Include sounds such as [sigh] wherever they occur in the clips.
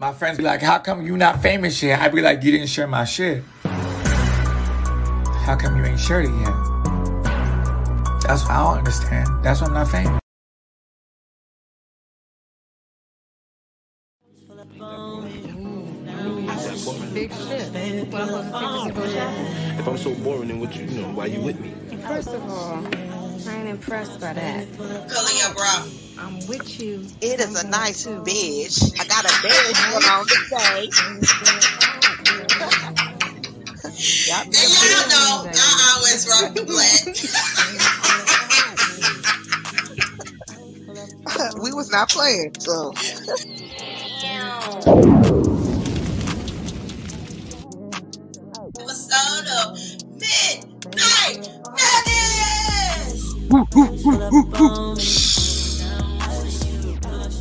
My friends be like, "How come you not famous yet?" I be like, "You didn't share my shit. How come you ain't shared it yet?" That's what I don't understand. That's why I'm not famous. Big shit. What I'm supposed to think this is If I'm so boring, then what you, you know, why you with me? First of all, I ain't impressed by that. Color your bra. I'm with you. It is a nice bitch. I got a badge [laughs] going on today. Y'all And y'all know I always rock the black. [laughs] we was not playing, so Episode of Midnight Madness.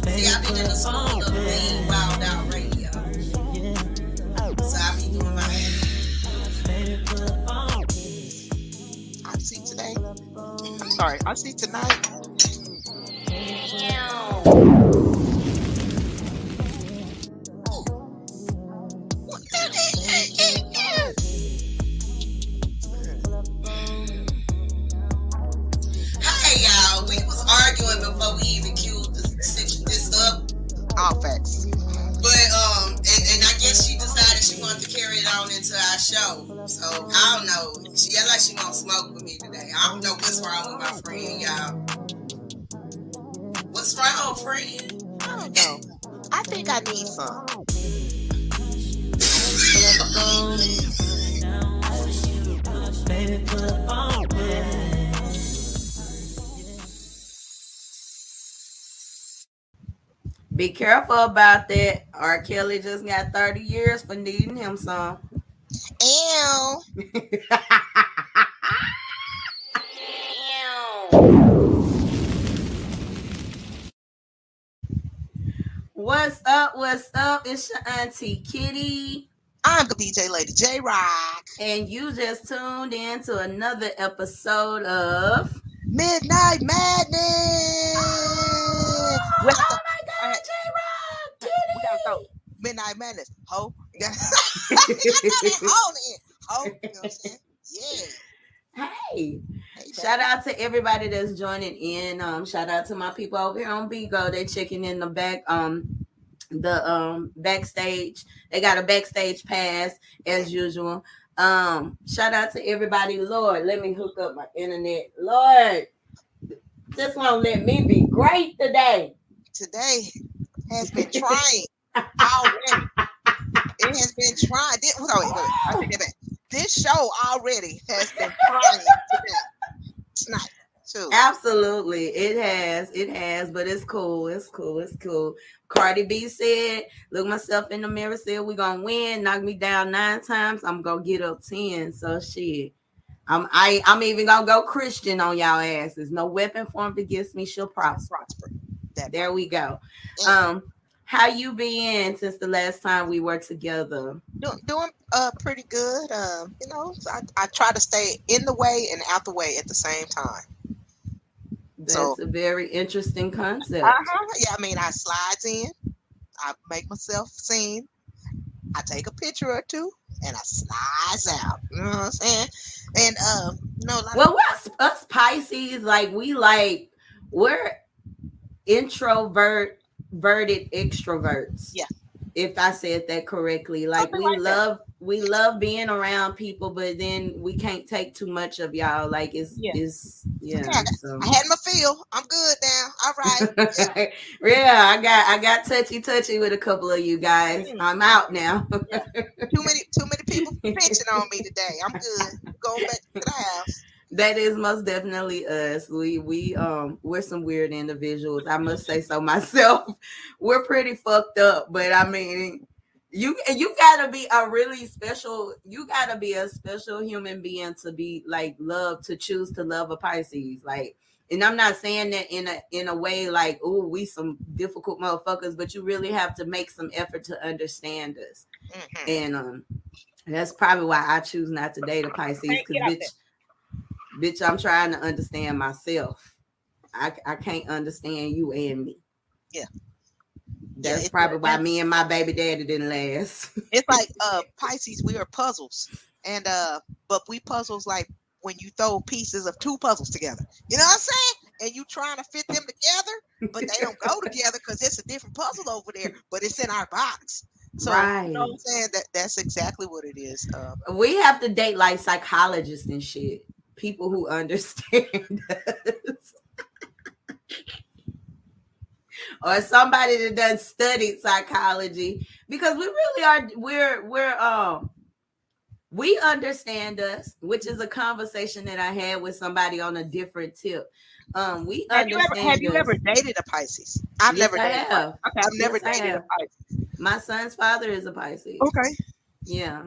See, I've been in the school of being wild out radio. So I be doing my I see today. I'm sorry, I see tonight. Hey All facts. But um, and, and I guess she decided she wanted to carry it on into our show. So I don't know. She got like she won't smoke with me today. I don't know what's wrong with my friend, y'all. What's wrong, with friend? I don't know. I think I need some. Be careful about that. R. Kelly just got 30 years for needing him some. Ew. What's up? What's up? It's your Auntie Kitty. I'm the DJ Lady J Rock. And you just tuned in to another episode of Midnight Madness. Oh the- my god, Alright. J we gotta go. Midnight Madness. Ho. You got you that ho in. Ho. You know what I'm saying? Yeah. Hey, Hey, shout out to everybody that's joining in. Um, shout out to my people over here on Bigo. They're checking in the back, um, the um backstage. They got a backstage pass as usual. Um, shout out to everybody. Lord, let me hook up my internet. Lord, just won't let me be great today. today has been trying already. It has been trying. This, wait, wait, wait. This show already has been trying today. Tonight, too. Absolutely, it has, it has, but it's cool, it's cool, it's cool. Cardi B said, "Look myself in the mirror, said we gonna win. Knock me down nine times, I'm gonna get up ten. So shit, I'm I I'm even gonna go Christian on y'all asses. No weapon formed against me shall prosper. Prosper. That There we go. Um, how you been since the last time we were together? doing, doing uh pretty good. Um, you know, I, I try to stay in the way and out the way at the same time. That's So- a very interesting concept. Uh-huh. Yeah, I mean, I slides in, I make myself seen, I take a picture or two, and I slides out. You know what I'm saying? And um, no, like, Well, we're us, us Pisces, like we like we're introvert verted extroverts. Yeah. If I said that correctly. Like Something we like that. We love being around people, but then we can't take too much of y'all. Like it's Yeah. it's yeah. Yeah, so. I had my feel. I'm good now. All right. [laughs] yeah, I got I got touchy touchy with a couple of you guys. Mm. I'm out now. too many, too many people pinching on me today. I'm good. Going back to the house. That is most definitely us. We we um we're some weird individuals. I must say so [laughs] myself. We're pretty fucked up, but I mean, you you gotta be a really special. You gotta be a special human being to be like love to choose to love a Pisces. Like, and I'm not saying that in a in a way like oh we some difficult motherfuckers, but you really have to make some effort to understand us. Mhm. And um, that's probably why I choose not to date a Pisces because bitch, bitch, I'm trying to understand myself. I, I can't understand you and me. That's it's- probably why me and my baby daddy didn't last. [laughs] It's like uh Pisces, we are puzzles. And uh but we puzzles like when you throw pieces of two puzzles together. You know what I'm saying? And you trying to fit them together, but they don't go [laughs] together because it's a different puzzle over there, but it's in our box. So you know what I'm saying? That that's exactly what it is. Uh, we have to date like psychologists and shit. People who [laughs] understand us. Or somebody that does studied psychology because we really are we're we're um we understand us which is a conversation that i had with somebody on a different tip um we have you ever understand have you ever dated a Pisces? I've Yes, never I dated. have. Okay, I've never Yes, I dated a. Pisces. my son's father is a pisces Okay. yeah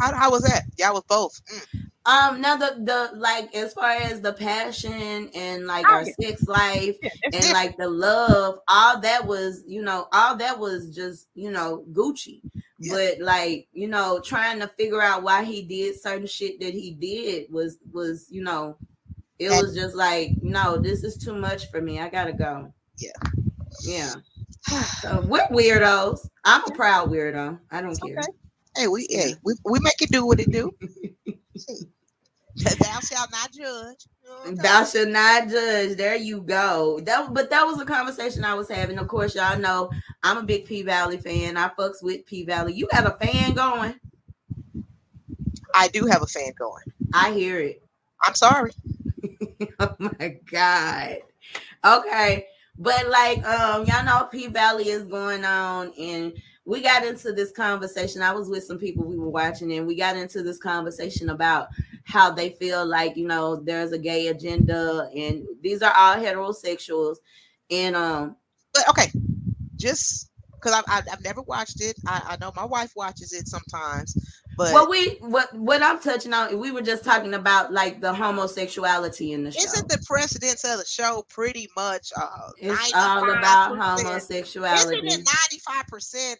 How, how was that? Y'all was both. Mm. Um now the the like as far as the passion and like our sex life Yeah, and different. like the love all that was you know all that was just you know gucci. Yeah. but like you know trying to figure out why he did certain shit that he did was was you know it That- was just like no this is too much for me. I gotta go. Yeah. yeah. [sighs] So we're weirdos. I'm a proud weirdo. I don't care. Okay. Hey, we hey, we, we make it do what it do. [laughs] Thou shalt not judge. Okay. Thou shalt not judge. There you go. That, but that was a conversation I was having. Of course, y'all know I'm a big P Valley fan. I fucks with P Valley. You got a fan going. I do have a fan going. I hear it. I'm sorry. [laughs] oh my god. Okay, but like um, y'all know P Valley is going on, and we got into this conversation. I was with some people we were watching, and we got into this conversation about how they feel like you know there's a gay agenda, and these are all heterosexuals, and um, But okay, just because I've, I've I've never watched it. I, I know my wife watches it sometimes, but what we what what I'm touching on, we were just talking about like the homosexuality in the show. isn't the precedence of the show pretty much uh it's all about homosexuality. Isn't it ninety five percent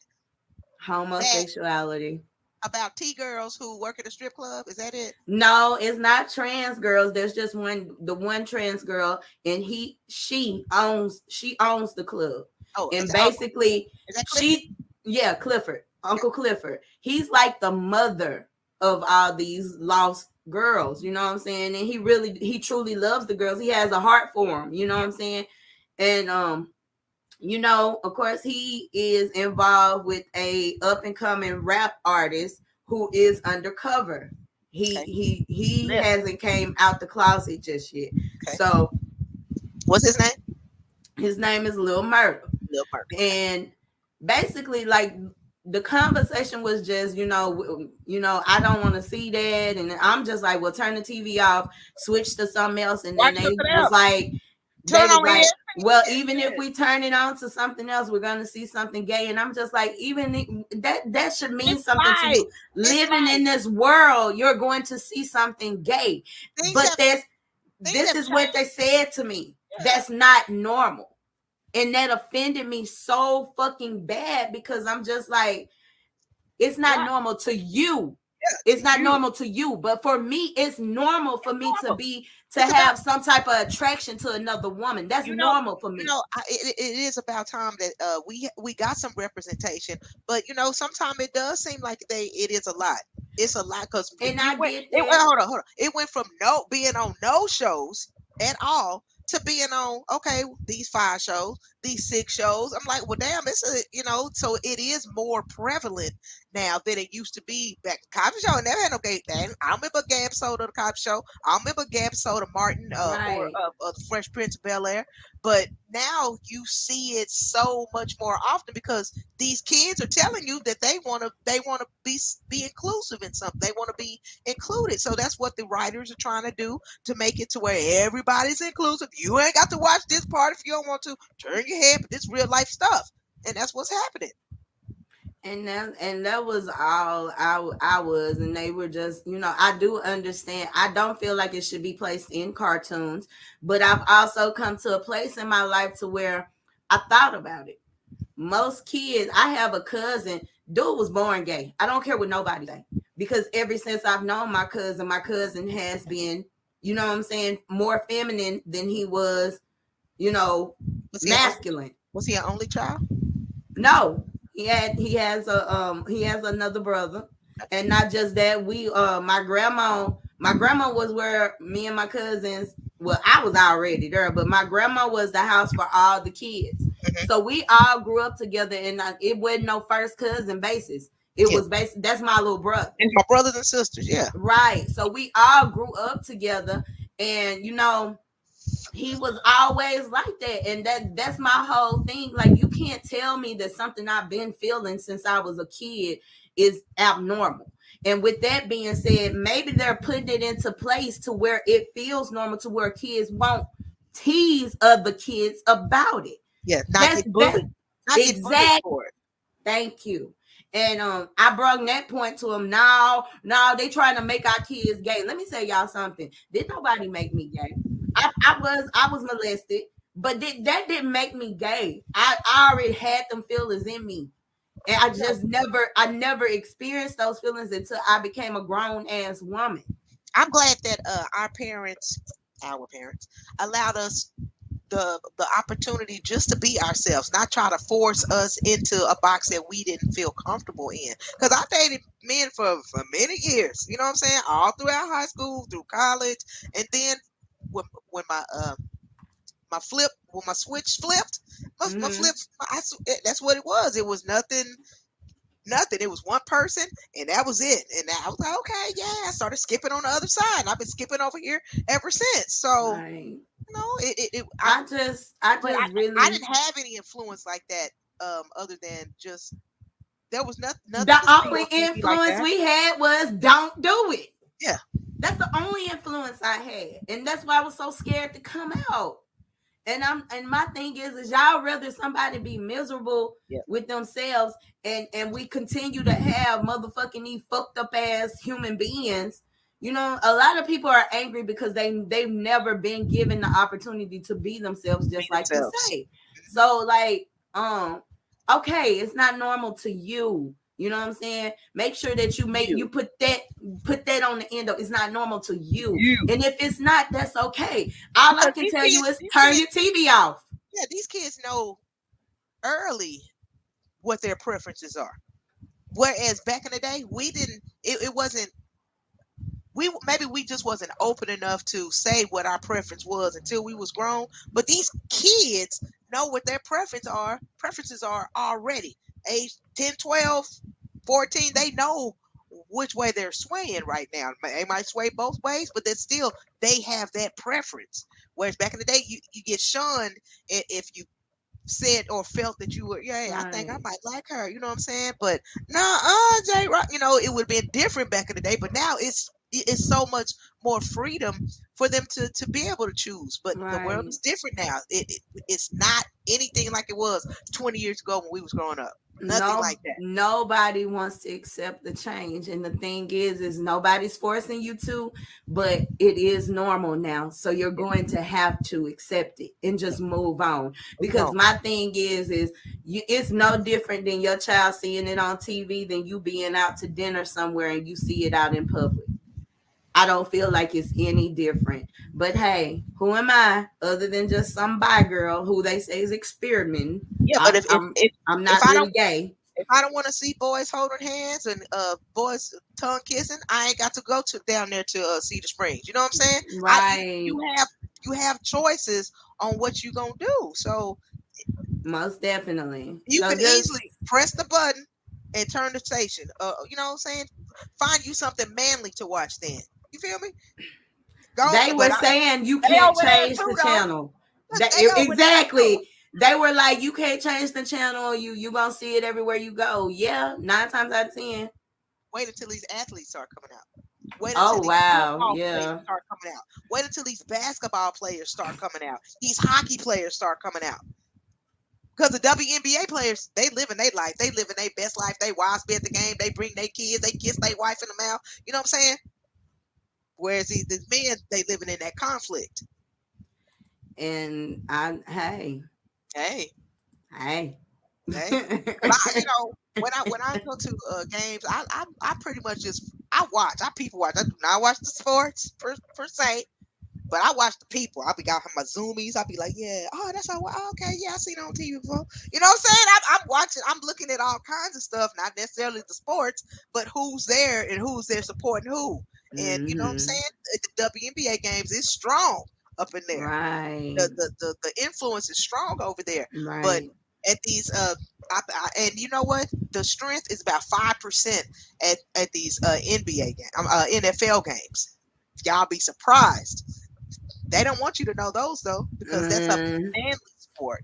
Homosexuality. about T girls who work at a strip club? Is that it? No, it's not trans girls. There's just one the one trans girl, and he she owns she owns the club. Oh, And basically she yeah, Clifford, Uncle Clifford. He's like the mother of all these lost girls, you know what I'm saying? And he really he truly loves the girls. He has a heart for them, you know what I'm saying? And um you know, of course, he is involved with a up and coming rap artist who is undercover. He Okay. he he Yeah. hasn't came out the closet just yet. Okay. So What's his name? his name is Lil Murder. Lil Murder. And basically, like the conversation was just, you know, you know, I don't want to see that, and I'm just like, well, turn the TV off, switch to something else, and then Watch they was else. like, Turn over like. Well, even if we turn it on to something else, we're gonna see something gay, and I'm just like, even that that should mean It's something to you. It's Living in this world, you're going to see something gay, Things but have, that's this is what they said to me. Yeah. That's not normal. And that offended me so fucking bad because I'm just like, it's not Right. normal to you. Yeah, it's not you. normal to you, but for me, it's normal for It's me to be to It's have some type of attraction to another woman. That's You know- normal for me. you know I, it, it is about time that uh we we got some representation but you know sometimes it does seem like they it is a lot it's a lot because And I went, it went, hold on hold on it went from no being on no shows at all to being on okay these five shows these six shows i'm like well damn it's a you know so it is more prevalent now than it used to be back Cosby show. Never had no gay thing. I remember Gab of the Cosby show. I remember Gab episode martin uh, or Right. of, of fresh prince of bel air. But now you see it so much more often because these kids are telling you that they want to they want to be be inclusive in something. They want to be included. So that's what the writers are trying to do to make it to where everybody's inclusive. You ain't got to watch this part if you don't want to. Turn your head but this real life stuff. And that's what's happening and that and that was all I I was, and they were just, you know, I do understand. I don't feel like it should be placed in cartoons, but I've also come to a place in my life to where I thought about it. Most kids, I have a cousin, dude was born gay. I don't care what nobody say because ever since I've known my cousin, my cousin has been, you know what I'm saying, more feminine than he was, you know, was he, masculine. was he an only child No, he had he has a um he has another brother, and not just that. We uh my grandma my grandma was where me and my cousins. Well, I was already there, but my grandma was the house for all the kids. Mhm. So we all grew up together, and uh, it wasn't no first cousin basis. It Yeah. was basic. That's my little brother. And my brothers and sisters, yeah. Right. So we all grew up together and you know he was always like that and that that's my whole thing like you can't tell me that something I've been feeling since I was a kid is abnormal. And with that being said, maybe they're putting it into place to where it feels normal to where kids won't tease other kids about it. Yeah, not That's- get bullied. Not get bullied exact- for it. Thank you. And um, I brought that point to him. Now, now they trying to make our kids gay. Let me tell y'all something. Did nobody make me gay? I, I was I was molested, but did, that didn't make me gay. I, I already had them feelings in me, and I just never I never experienced those feelings until I became a grown ass woman. I'm glad that uh, our parents, our parents, allowed us the the opportunity just to be ourselves, not try to force us into a box that we didn't feel comfortable in. Because I dated men for for many years, you know what I'm saying, all throughout high school, through college, and then when when my uh, my flip when my switch flipped, my, my Mhm. flip, I, s- it- that's what it was. It was nothing. Nothing. It was one person, and that was it. And I was like, okay, yeah. I started skipping on the other side, and I've been skipping over here ever since. So Right. you know, it. it, it I, I just I just really I didn't have any influence like that, um, other than just there was nothing. nothing the only on TV like influence we had was don't do it. Yeah. That's the only influence I had. And that's why I was so scared to come out. And I'm and my thing is is y'all rather somebody be miserable Yeah. with themselves and and we continue to have motherfucking these fucked up ass human beings. You know, a lot of people are angry because they they've never been given the opportunity to be themselves, just Be like you say. So like, um, okay, it's not normal to you. You know what I'm saying? Make sure that you make You. you put that put that on the end of it's not normal to you. You. And if it's not, that's okay. All I can these tell you is these turn your TV off. Yeah, these kids know early what their preferences are. Whereas back in the day, we didn't. It, it wasn't. We maybe we just wasn't open enough to say what our preference was until we was grown. But these kids know what their preference are. Preferences are already age 10, 12, 14. They know which way they're swaying right now. They might sway both ways, but then still they have that preference. Whereas back in the day, you, you get shunned if you said or felt that you were, yeah, I think I might like her. You know what I'm saying? But nah, uh, J Rock, you know, it would have been different back in the day. But now it's it's so much more freedom for them to to be able to choose. But the world is different now. It, it it's not anything like it was 20 years ago when we was growing up. Nothing No- like that. Nobody wants to accept the change. And the thing is, is nobody's forcing you to, but it is normal now. So you're going to have to accept it and just move on. Because my thing is, is you it's no different than your child seeing it on TV than you being out to dinner somewhere and you see it out in public. I don't feel like it's any different. But hey, who am I other than just some bi girl who they say is experimenting? Yeah, but if, if, I'm- if I'm not If I really don't- gay. if I don't want to see boys holding hands and uh boys tongue kissing, I ain't got to go to down there to uh, Cedar Springs. You know what I'm saying? I- Right. you have you have choices on what you gonna do. So Most definitely. you So can just- easily press the button and turn the station. Uh, you know what I'm saying? Find you something manly to watch. Then you feel me? Go. They were I- saying you can't change too, the though. channel. That- they exactly. They were like, you can't change the channel. You you gonna see it everywhere you go. Yeah, nine times out of ten. Wait until these athletes start coming out. Wait Oh, until these wow, yeah. start coming out. Wait until these basketball players start coming out. These hockey players start coming out. Because the WNBA players, they live in their life. They live in their best life. They wives be at the game. They bring their kids. They kiss their wife in the mouth. You know what I'm saying? Whereas these, these men, they living in that conflict. And I hey, Hey, hey. Hey. I, you know, when I when I go to uh, games, I, I I pretty much just I watch. I people watch. I do not watch the sports per per se, But I watch the people. I'll be got my zoomies. I'll be like, yeah, oh, that's how. oh, okay, yeah, I seen it on TV before. You know what I'm saying? I'm, I'm watching. I'm looking at all kinds of stuff, not necessarily the sports, but who's there and who's there supporting who. And you know what I'm Mhm. saying? The WNBA games is strong up in there. Right. The, the the the influence is strong over there. right. But At these uh, I, I, and you know what? The strength is about five percent at at these uh NBA games, uh, NFL games. Y'all be surprised. They don't want you to know those though, because that's a manly sport.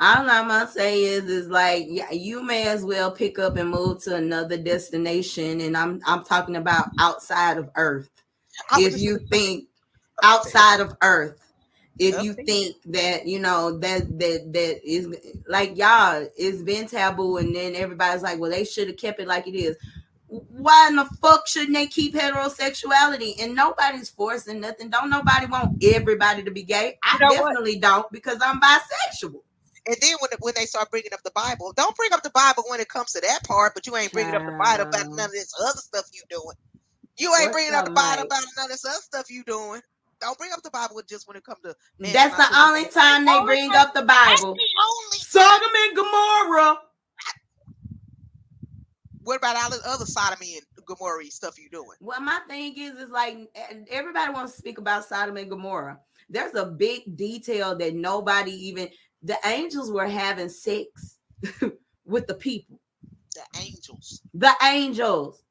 All I'm gonna say is, is like, yeah, you may as well pick up and move to another destination, and I'm I'm talking about outside of Earth. If you think outside of Earth, if you think that you know that that that is like y'all, it's been taboo, and then everybody's like, well, they should have kept it like it is. Why in the fuck shouldn't they keep heterosexuality? And nobody's forcing nothing. Don't nobody want everybody to be gay. I You know what? definitely don't because I'm bisexual. And then when when they start bringing up the Bible, don't bring up the Bible when it comes to that part, but you ain't bringing up the Bible about none of this other stuff you doing. You ain't What's bringing up the Bible about none of this other stuff you doing. Don't bring up the Bible just when it comes to. man, That's the only time they bring up the Bible. the only. Sodom and Gomorrah. What about all the other sodomy and Gomorrah stuff you doing? Well, my thing is, is like everybody wants to speak about Sodom and Gomorrah. There's a big detail that nobody even the angels were having sex [laughs] with the people. The angels. The angels.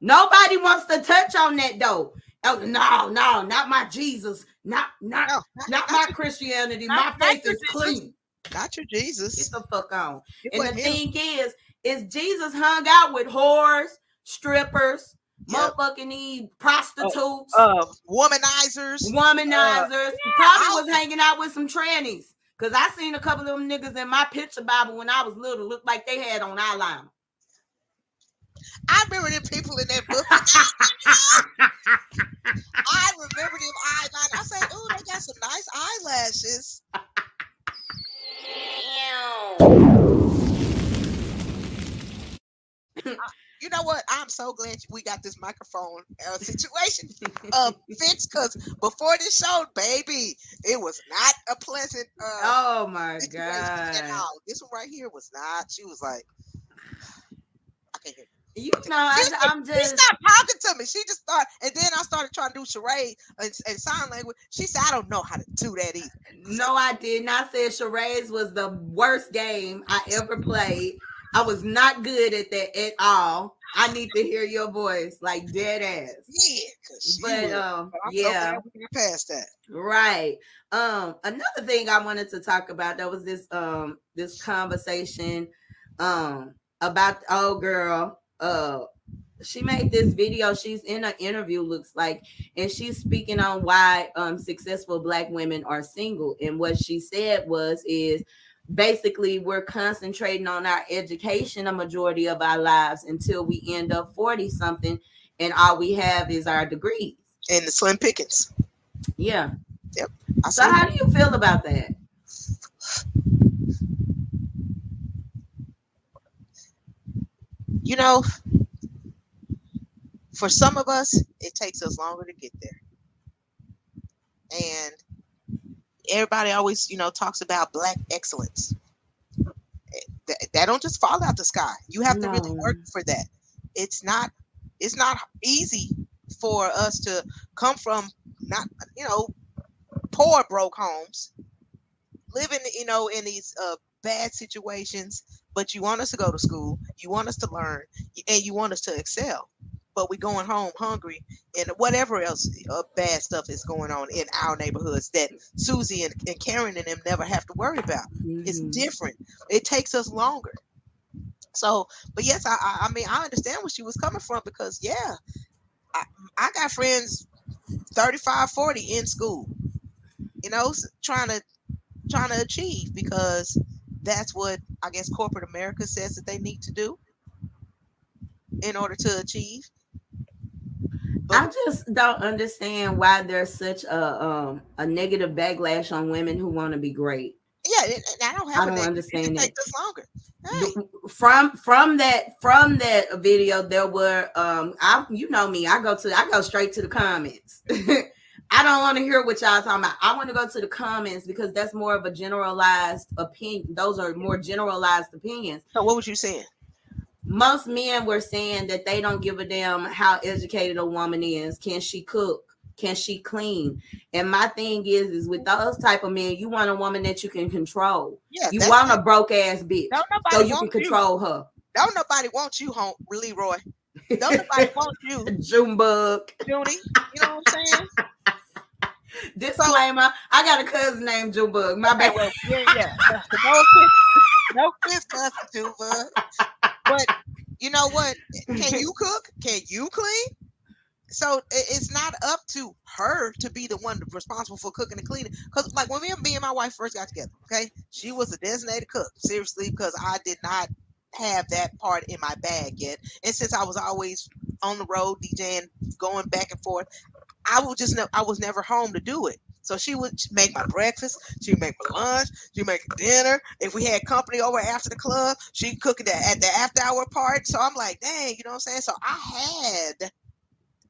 Nobody wants to touch on that though. Oh no, no, not my Jesus, not not No, not not, my Christianity. not- my faith is clean. not your Jesus. Get the fuck on. It And the him. thing is, is Jesus hung out with whores, strippers, Yep. motherfucking these prostitutes, Uh, womanizers. womanizers. He probably was hanging out with some trannies. Cause I seen a couple of them niggas in my picture Bible when I was little, looked like they had on eyeliner. I remember them people in that book. [laughs] I remember them eyeliner. I said, "Ooh, they got some nice eyelashes." You know what? I'm so glad we got this microphone uh, situation uh, fixed because before this show, baby, it was not a pleasant uh, Oh my god! all. This one right here was not. She was like, I can't hear. You know, I, She- I'm She just stopped talking to me. She just started, and then I started trying to do charade and, and sign language. She said, "I don't know how to do that either." no, I did not say charades was the worst game I ever played. I was not good at that at all. I need to hear your voice, like dead ass. Yeah, because But um, I'm yeah, past that. right. Um, another thing I wanted to talk about that was this um this conversation um about the old girl. Uh, she made this video. She's in an interview, looks like, and she's speaking on why um successful black women are single. And what she said was is basically we're concentrating on our education a majority of our lives until we end up 40 something and all we have is our degrees. And the slim pickings. Yeah. I So how do you feel about that? you know, for some of us, it takes us longer to get there. And everybody always, you know, talks about black excellence. That, that don't just fall out the sky. You have to really work for that. It's not it's not easy for us to come from not you know poor broke homes living you know in these uh bad situations but you want us to go to school you want us to learn and you want us to excel but we're going home hungry and whatever else uh, bad stuff is going on in our neighborhoods that susie and, and karen and them never have to worry about. It's Mhm. different. It takes us longer. So but yes I, I i mean i understand where she was coming from because yeah i, I got friends 35 40 in school you know trying to trying to achieve because that's what i guess corporate america says that they need to do in order to achieve I just don't understand why there's such a um a negative backlash on women who want to be great. yeah i don't have I don't understand it takes longer hey, From from that from that video, there were um I you know me, I go to I go straight to the comments. [laughs] I don't want to hear what y'all talking about. I want to go to the comments because that's more of a generalized opinion. Those are more generalized opinions. So what was you saying? Most men were saying that they don't give a damn how educated a woman is. Can she cook? Can she clean? And my thing is, is with those type of men, you want a woman that you can control. Yeah, You want it. a broke ass bitch, Don't so nobody you can want you. control her. Don't nobody want you, home Leroy. Don't nobody [laughs] want you, Junebug. Judy. You know what I'm saying? [laughs] Disclaimer: I got a cousin named Junebug. My Okay, bad. well, yeah, yeah. [laughs] No, no Chris cussing too, but but [laughs] you know what? Can you [laughs] cook? Can you clean? So it's not up to her to be the one responsible for cooking and cleaning. Because like when me and me and my wife first got together, okay, she was a designated cook. Seriously, because I did not have that part in my bag yet. And since I was always on the road DJing, going back and forth, I was just ne- I was never home to do it. So she would make my breakfast, she would make my lunch, she would make dinner. If we had company over after the club, she'd cook it at the after hour part. So I'm like, dang, you know what I'm saying? So I had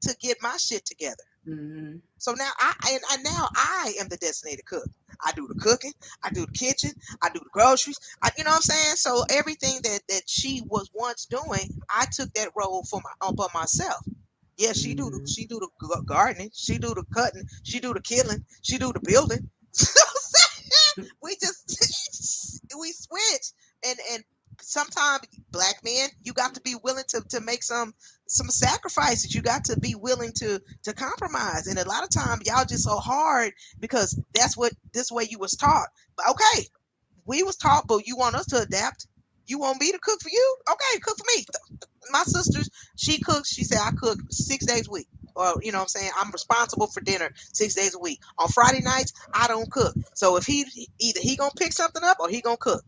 to get my shit together. Mhm. So now I and, and now I am the designated cook. I do the cooking, I do the kitchen, I do the groceries. I, you know what I'm saying? So everything that that she was once doing, I took that role for my upon myself. Yeah, she do the Mhm. she do the gardening, she do the cutting, she do the killing, she do the building. [laughs] we just [laughs] we switch and and sometimes black men you got to be willing to to make some some sacrifices. You got to be willing to to compromise. And a lot of times y'all just so hard because that's what this way you was taught. But okay we was taught but you want us to adapt. You want me to cook for you? Okay cook for me. My sisters she cooks. She said i cook six days a week. Or you know i'm saying? I'm responsible for dinner six days a week. On friday nights i don't cook. So if he either he gonna pick something up or he gonna cook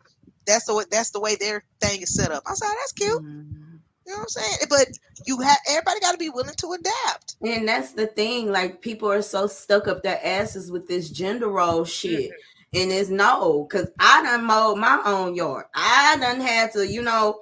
that's the way that's the way their thing is set up i said that's cute Mhm. you know what i'm saying but you have everybody got to be willing to adapt And that's the thing. Like people are so stuck up their asses with this gender role shit. And it's no, because I done mowed my own yard. I done had to, you know,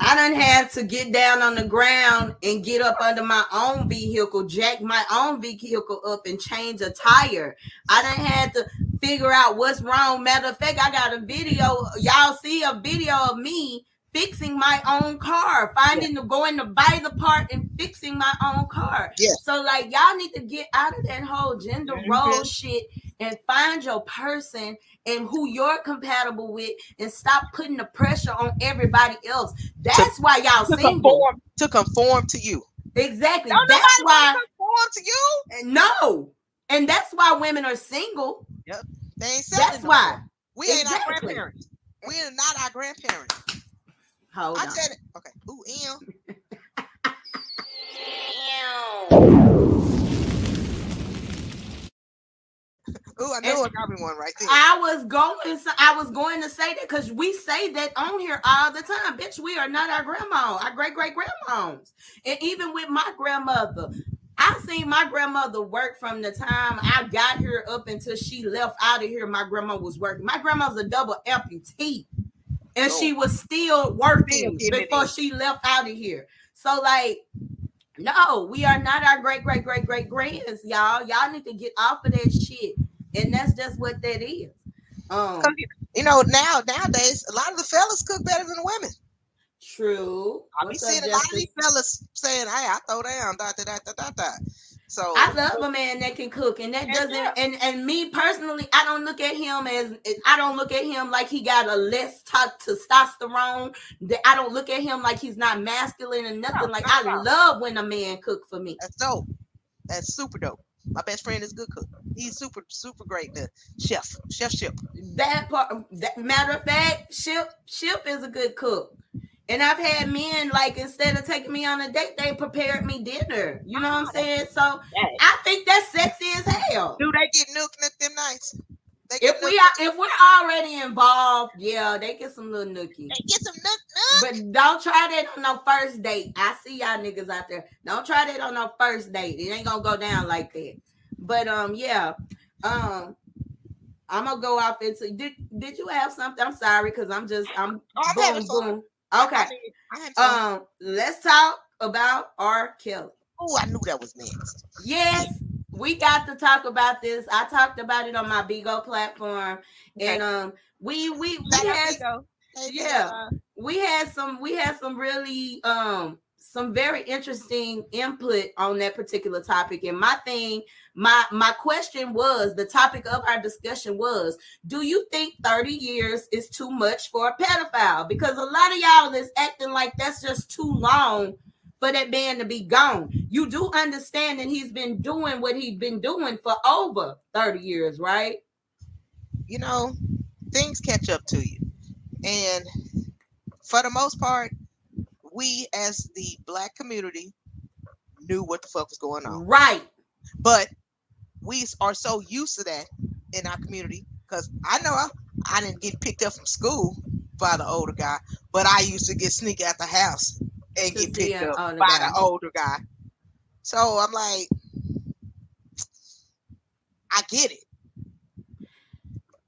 I done had to get down on the ground and get up under my own vehicle, jack my own vehicle up and change a tire. I done had to figure out what's wrong. Matter of fact, I got a video. Y'all see a video of me fixing my own car, finding the going to buy the part and fixing my own car. Yeah. So like y'all need to get out of that whole gender Mhm. role shit and find your person and who you're compatible with and stop putting the pressure on everybody else. That's why y'all to single. conform to conform to you Exactly. Don't That's nobody why wanna conform to you no. And that's why women are single. They ain't That's why. we ain't our grandparents we are not our grandparents Hold i on. said it okay ooh ew. [laughs] Ooh, I know I got me one right there. I was going. I was going to say that because we say that on here all the time, bitch. We are not our grandma, our great great grandmoms, and even with my grandmother, I seen my grandmother work from the time I got here up until she left out of here. My grandma was working. My grandma's a double amputee, and she was still working before she left out of here. So like. No, we are not our great great great great grands, y'all. Y'all need to get off of that shit, and that's just what that is. Um, You know, now nowadays a lot of the fellas cook better than the women. True. I be seeing a lot of these fellas saying, "Hey, I throw down, da da da da da da." So I love a man that can cook, and that And doesn't. yeah. And and me personally, I don't look at him as I don't look at him like he got a less to- testosterone. That I don't look at him like he's not masculine and nothing. No, like no, I no. love when a man cook for me. that's dope. That's super dope. My best friend is a good cook. He's super super great. The chef, chef ship. That part. That matter of fact, Ship Ship is a good cook. And I've had men like instead of taking me on a date, they prepared me dinner. You know what I'm saying? So I think that's sexy as hell. Do they get nook nook them nights? They If we are, if we're already involved, yeah, they get some little nookie. they get some nook nook. But don't try that on no first date. I see y'all niggas out there. Don't try that on no first date. It ain't gonna go down like that. But um, yeah. Um, I'm gonna go off into did did you have something? I'm sorry, because I'm just I'm Oh, I'm boom having fun. boom. Okay. I, mean, I had fun. Um, let's talk about R. Kelly. oh, I knew that was next. Yes, we got to talk about this. I talked about it on my Bigo platform, and um, we we we had Bigo. Hey, Bigo, Yeah. we had some we had some really um some very interesting input on that particular topic and my thing my my question was the topic of our discussion was do you think 30 years is too much for a pedophile because a lot of y'all is acting like that's just too long for that man to be gone you do understand that he's been doing what he's been doing for over 30 years right you know, things catch up to you. And for the most part, we as the black community knew what the fuck was going on. right But we are so used to that in our community because I know I, I didn't get picked up from school by the older guy, but I used to get sneak out the house and get picked up by guy. the older guy. So I'm like, I get it.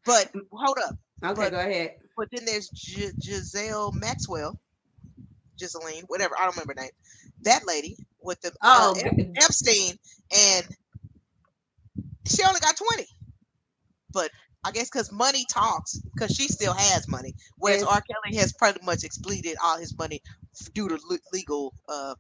But hold up. okay But- go ahead But then there's G- Giselle Maxwell, Giseline, whatever. I don't remember her name. That lady with the Oh, uh, Epstein, and she only got 20. But I guess because money talks, because she still has money. Whereas Yes. R. Kelly has pretty much expleted all his money due to le- legal uh,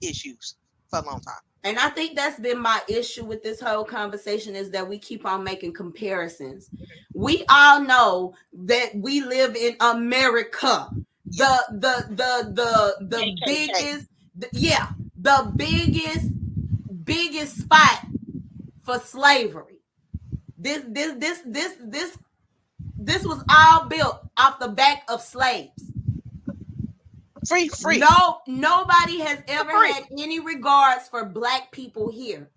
issues for a long time. And I think that's been my issue with this whole conversation is that we keep on making comparisons. We all know that we live in America. The the the the the biggest the- yeah, the biggest biggest spot for slavery. This this this this this this was all built off the back of slaves. Free, free. No, nobody has ever free. had any regards for black people here.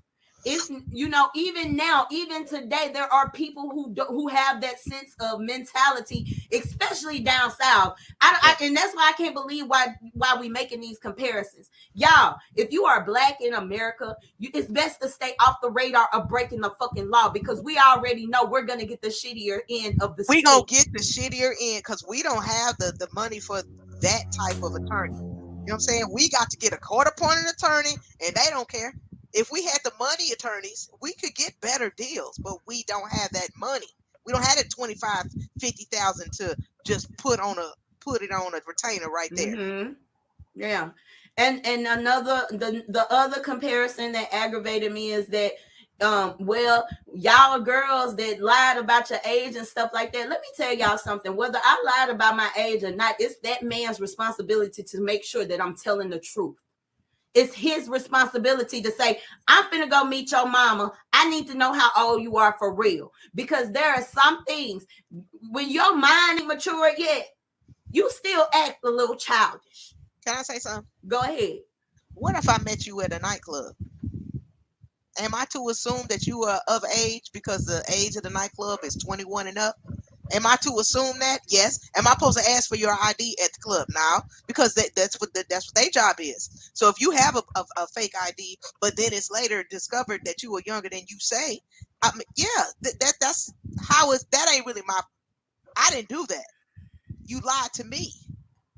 It's you know, even now, even today, there are people who do, who have that sense of mentality, especially down south. I, I and that's why I can't believe why why we making these comparisons, y'all. If you are black in America, you, it's best to stay off the radar of breaking the fucking law because we already know we're gonna get the shittier end of the. we stick. gonna get the shittier end because we don't have the, the money for that type of attorney. You know what I'm saying? We got to get a court appointed attorney, and they don't care. If we had the money attorneys, we could get better deals, but we don't have that money. We don't have that 25, 50,000 to just put on a put it on a retainer right there. Mhm. Yeah. And and another the the other comparison that aggravated me is that um well y'all girls that lied about your age and stuff like that. Let me tell y'all something. Whether I lied about my age or not, it's that man's responsibility to make sure that I'm telling the truth. It's his responsibility to say, I'm finna go meet your mama. I need to know how old you are for real. Because there are some things when your mind ain't mature yet, you still act a little childish. Can I say something? Go ahead. What if I met you at a nightclub? Am I to assume that you are of age because the age of the nightclub is 21 and up? Am I to assume that? Yes. Am I supposed to ask for your ID at the club now? Because that, that's what the, that's what their job is. So if you have a, a, a fake ID, but then it's later discovered that you were younger than you say, I mean, yeah, that, that that's how is that ain't really my. I didn't do that. You lied to me.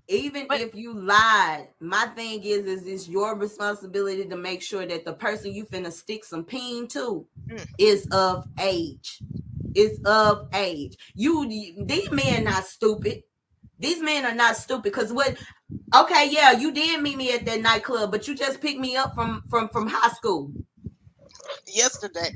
Even But- if you lied, my thing is, is it's your responsibility to make sure that the person you finna stick some peen to Mm. is of age. Is of age. You these men not stupid. These men are not stupid because what okay, yeah, you did meet me at that nightclub, but you just picked me up from from from high school Yesterday.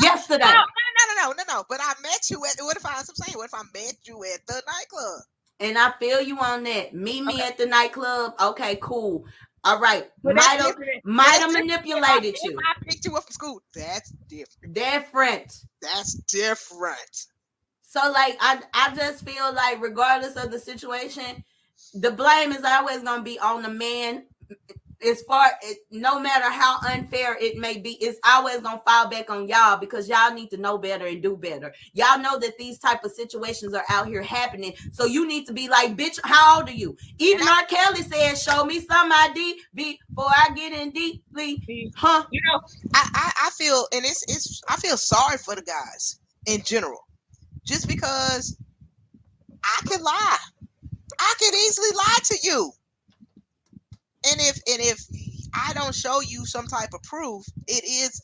yesterday. No, no, no, no, no, no. But I met you at. What if I? I'm saying, what if I met you at the nightclub? And I feel you on that. Meet me Okay. at the nightclub. Okay, cool. All right. But Might have might have manipulated you. I picked you up from school. That's different. Different. That's different. So like I I just feel like regardless of the situation, the blame is always gonna be on the man. As far it, no matter how unfair it may be, it's always gonna fall back on y'all because y'all need to know better and do better. Y'all know that these type of situations are out here happening, so you need to be like, bitch, how old are you? Even R. Kelly said, "Show me some ID before I get in deeply." Huh? You know, I, I I feel, and it's it's I feel sorry for the guys in general, just because I can lie. I can easily lie to you. And if and if I don't show you some type of proof, it is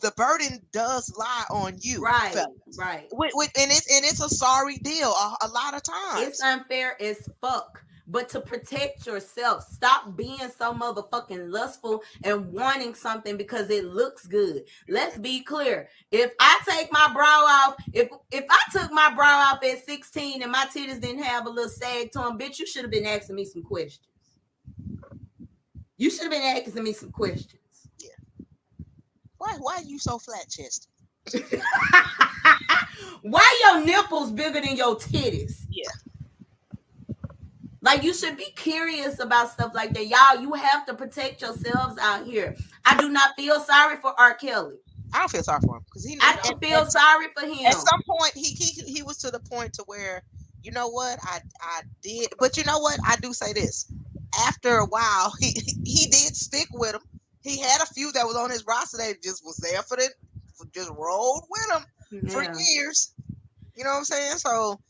the burden does lie on you, Right, fellas. right. With, with, and it's and it's a sorry deal a, a lot of times. It's unfair as fuck. But to protect yourself, stop being so motherfucking lustful and wanting something because it looks good. Let's be clear. If I take my bra off, if if I took my bra off at 16 and my titties didn't have a little sag to them, bitch, you should have been asking me some questions. You should have been asking me some questions. Yeah. Why why are you so flat chested? [laughs] Why your nipples bigger than your titties? Yeah. Like you should be curious about stuff like that. Y'all, you have to protect yourselves out here. I do not feel sorry for R. Kelly. I don't feel sorry for him because he. I don't feel at- sorry for him. At some point, he he he was to the point to where, you know what, I I did, but you know what, I do say this. After a while, [laughs] he he did stick with him. He had a few that was on his roster that just was there for the, just rolled with him for years. You know what I'm saying? So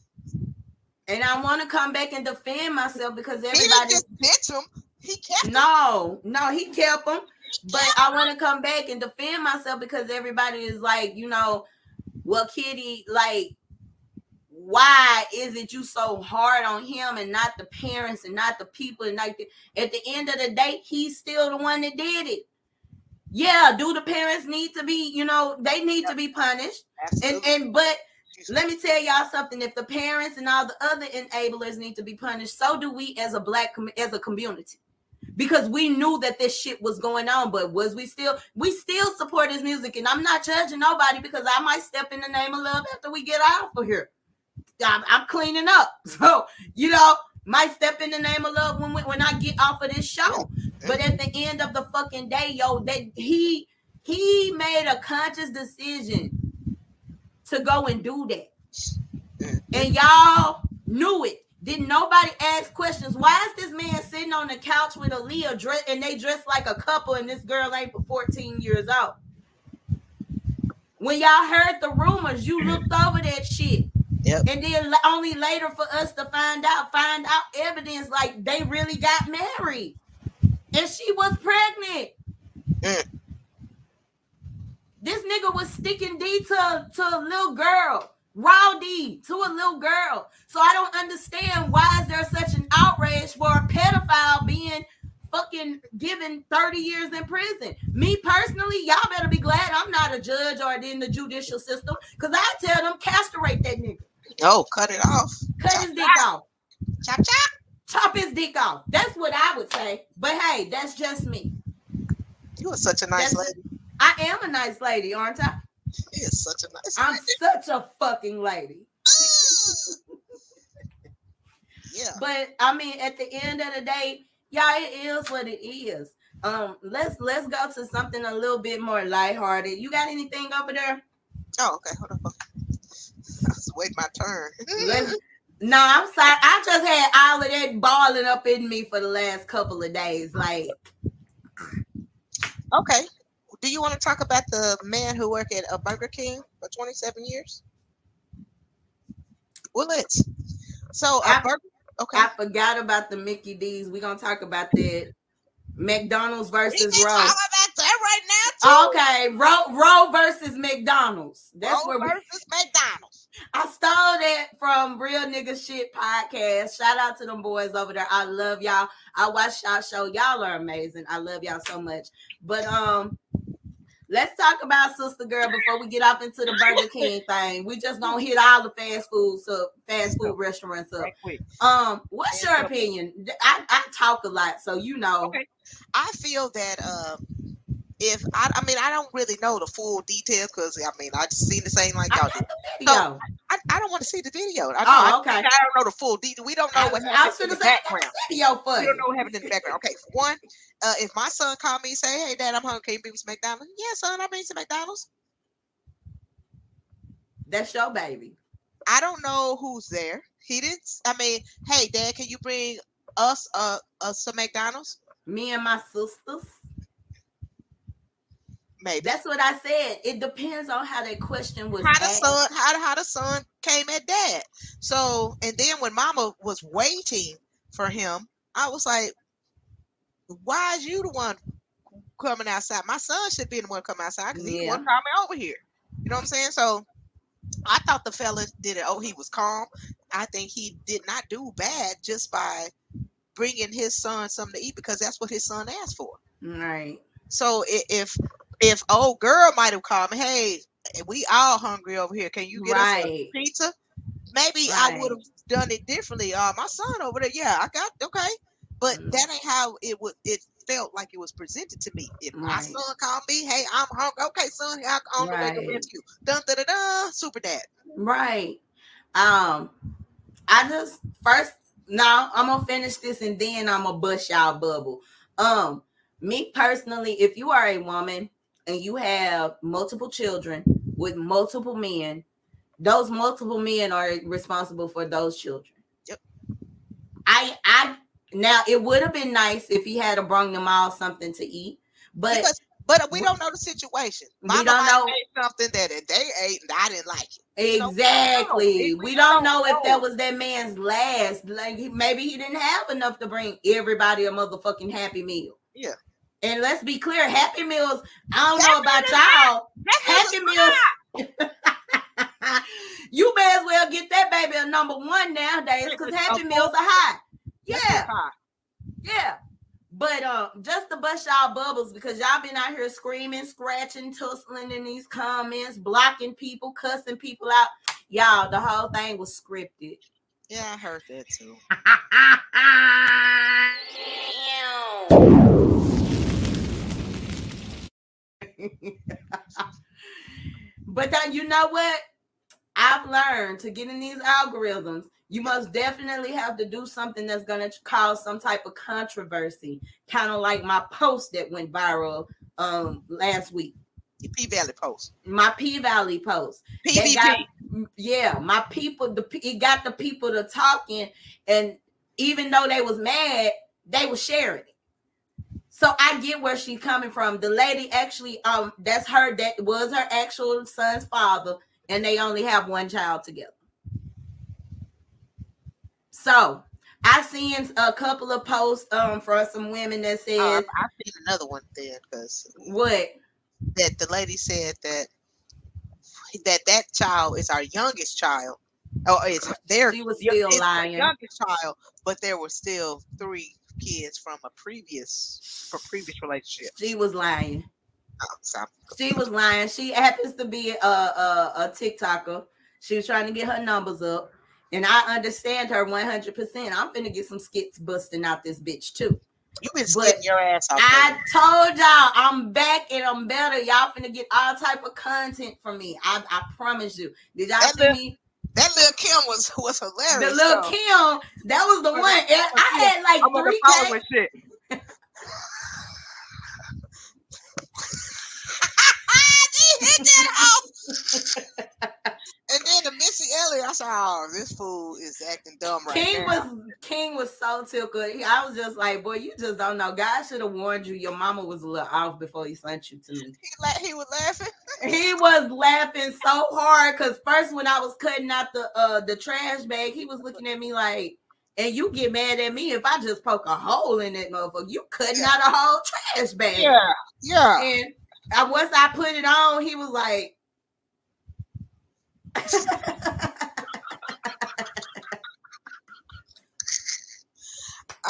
And I want to come back and defend myself because everybody just ditch him. He kept him. No, no, he kept them. But I want to come back and defend myself because everybody is like, you know, well, Kitty, like, why is it you so hard on him and not the parents and not the people? And like, at the end of the day, he's still the one that did it. Yeah, do the parents need to be, you know, they need to be punished. And Absolutely. and but let me tell y'all something. If the parents and all the other enablers need to be punished, so do we as a black as a community. Because we knew that this shit was going on, but was we still we still support his music, and I'm not judging nobody because I might step in the name of love after we get out of here. I'm, I'm cleaning up, [laughs] so you know, might step in the name of love when we, when I get off of this show. But at the end of the fucking day, yo, that he he made a conscious decision to go and do that. And y'all knew it. Didn't nobody ask questions? Why is this man sitting on the couch with Aaliyah dress and they dress like a couple and this girl ain't for 14 years old? When y'all heard the rumors, you looked over that shit. Yep. And then only later for us to find out, find out evidence like they really got married. And she was pregnant. Mm. This nigga was sticking D to, to a little girl, raw D to a little girl. So I don't understand why is there such an outrage for a pedophile being fucking given 30 years in prison. Me personally, y'all better be glad I'm not a judge or in the judicial system because I tell them castrate that nigga. Oh, cut it off. Cut his dick off. Chop chop. Chop his dick off. That's what I would say. But hey, that's just me. You are such a nice That's- lady. I am a nice lady, aren't I? He is such a nice I'm lady. such a fucking lady. [laughs] yeah. But I mean, at the end of the day, y'all, it is what it is. Um, let's let's go to something a little bit more lighthearted. You got anything over there? Oh, okay. Hold on. Was waiting my turn. [laughs] No, I'm sorry. I just had all of that balling up in me for the last couple of days. Like, okay. Do you want to talk about the man who worked at a Burger King for 27 years? Well, let's. So, a I- burger. Okay. I forgot about the Mickey D's. We're gonna talk about that. McDonald's we versus Roe. talk about that right now, too. Okay, Roe Roe versus McDonald's. That's Roe where we, versus McDonald's. I stole that from Real Nigga Shit podcast. Shout out to them boys over there. I love y'all. I watch y'all show. Y'all are amazing. I love y'all so much. But um, let's talk about Sister Girl before we get off into the Burger [laughs] King thing. We just gonna hit all the fast food so fast food restaurants up. Um, what's your opinion? I, I talk a lot, so you know. Okay. I feel that uh, if I, I mean, I don't really know the full details because I mean, I just seen the same like I y'all got do. the. I, I don't want to see the video. I, Oh, I, okay. I don't know the full detail. We don't know I, what I happens in the background. video for We don't know what happened in the background. Okay, one, uh, if my son called me and say, "Hey, Dad, I'm hungry. Can you bring me some McDonald's?" Yeah, son, I'll bring some McDonald's. That's your baby. I don't know who's there. He didn't. I mean, hey, Dad, can you bring us uh, uh some McDonald's? Me and my sisters. Maybe. That's what I said. It depends on how that question was how the asked. son how the, how the son came at dad. So and then when mama was waiting for him, I was like, why is you the one coming outside. My son should be the one coming outside because he Yeah. want to call me over here. You know what I'm saying? So I thought the fella did it. Oh, he was calm. I think he did not do bad just by bringing his son something to eat because that's what his son asked for. Right. So if if old girl might have called me, hey, we all hungry over here. Can you get us a pizza? Maybe I would have done it differently. Uh, my son over there, yeah, I got okay, but Mm. that ain't how it would. It felt like it was presented to me. If my son called me, hey, I'm hungry. Okay, son, I'm on the way Right. to rescue. Dun da da da. Super dad. Right. Um, I just first now I'm gonna finish this and then I'm gonna bust y'all bubble. Um, me personally, if you are a woman and you have multiple children with multiple men, those multiple men are responsible for those children. Yep. I I now it would have been nice if he had a brung them all something to eat, but because, but we we- don't know the situation. we Mama don't know- ate something that they ate and I didn't like it. know, we don't know. Exactly. We- We we don't don't know if that was that man's last. Like he, maybe he didn't have enough to bring everybody a motherfucking happy meal. Yeah. And let's be clear, happy meals. I don't know about y'all. That Happy was meals. [laughs] you may as well get that baby a number one nowadays because happy meals are hot. Yeah. Yeah. But uh, just to bust y'all bubbles because y'all been out here screaming, scratching, tussling in these comments, blocking people, cussing people out. Y'all, the whole thing was scripted. Yeah, I heard that too. [laughs] [laughs] but then you know what? I've learned to get in these algorithms, you must definitely have to do something that's going to cause some type of controversy, kind of like my post that went viral um last week. The P Valley Post. My P Valley post. PVP. got- yeah, my people, the it got the people to talking, and even though they was mad, they was sharing it. So I get where she's coming from. The lady actually, um, that's her. That was her actual son's father, and they only have one child together. So I seen a couple of posts um from some women that said Oh, I, seen another one then because what that the lady said that that that child is our youngest child. Oh, it's there. She was still lying. youngest child, but there were still three kids from a previous from previous relationship. she was lying. Oh, She was lying. She happens to be a, a, a TikToker. She was trying to get her numbers up. And I understand her 100%. I'm finna get some skits busting out this bitch too. you've been splitting your ass off. I told y'all I'm back and I'm better. Y'all finna get all type of content from me. I, I promise you. Did y'all see me? That little Kim was was hilarious. The little though. Kim, that was the one. I had like I'm three phone with shit. [laughs] [laughs] She hit that. [laughs] and then the Missy Elliott, I said, "Oh, this fool is acting dumb right King now." was King was so tickled. I was just like, boy, you just don't know. God should have warned you. Your mama was a little off before he sent you to me. he, la- he was laughing. [laughs] He was laughing so hard because first when I was cutting out the uh the trash bag, he was looking at me like, and you get mad at me if I just poke a hole in that motherfucker. You cutting Yeah. out a whole trash bag. Yeah, yeah. And I, once I put it on, he was like.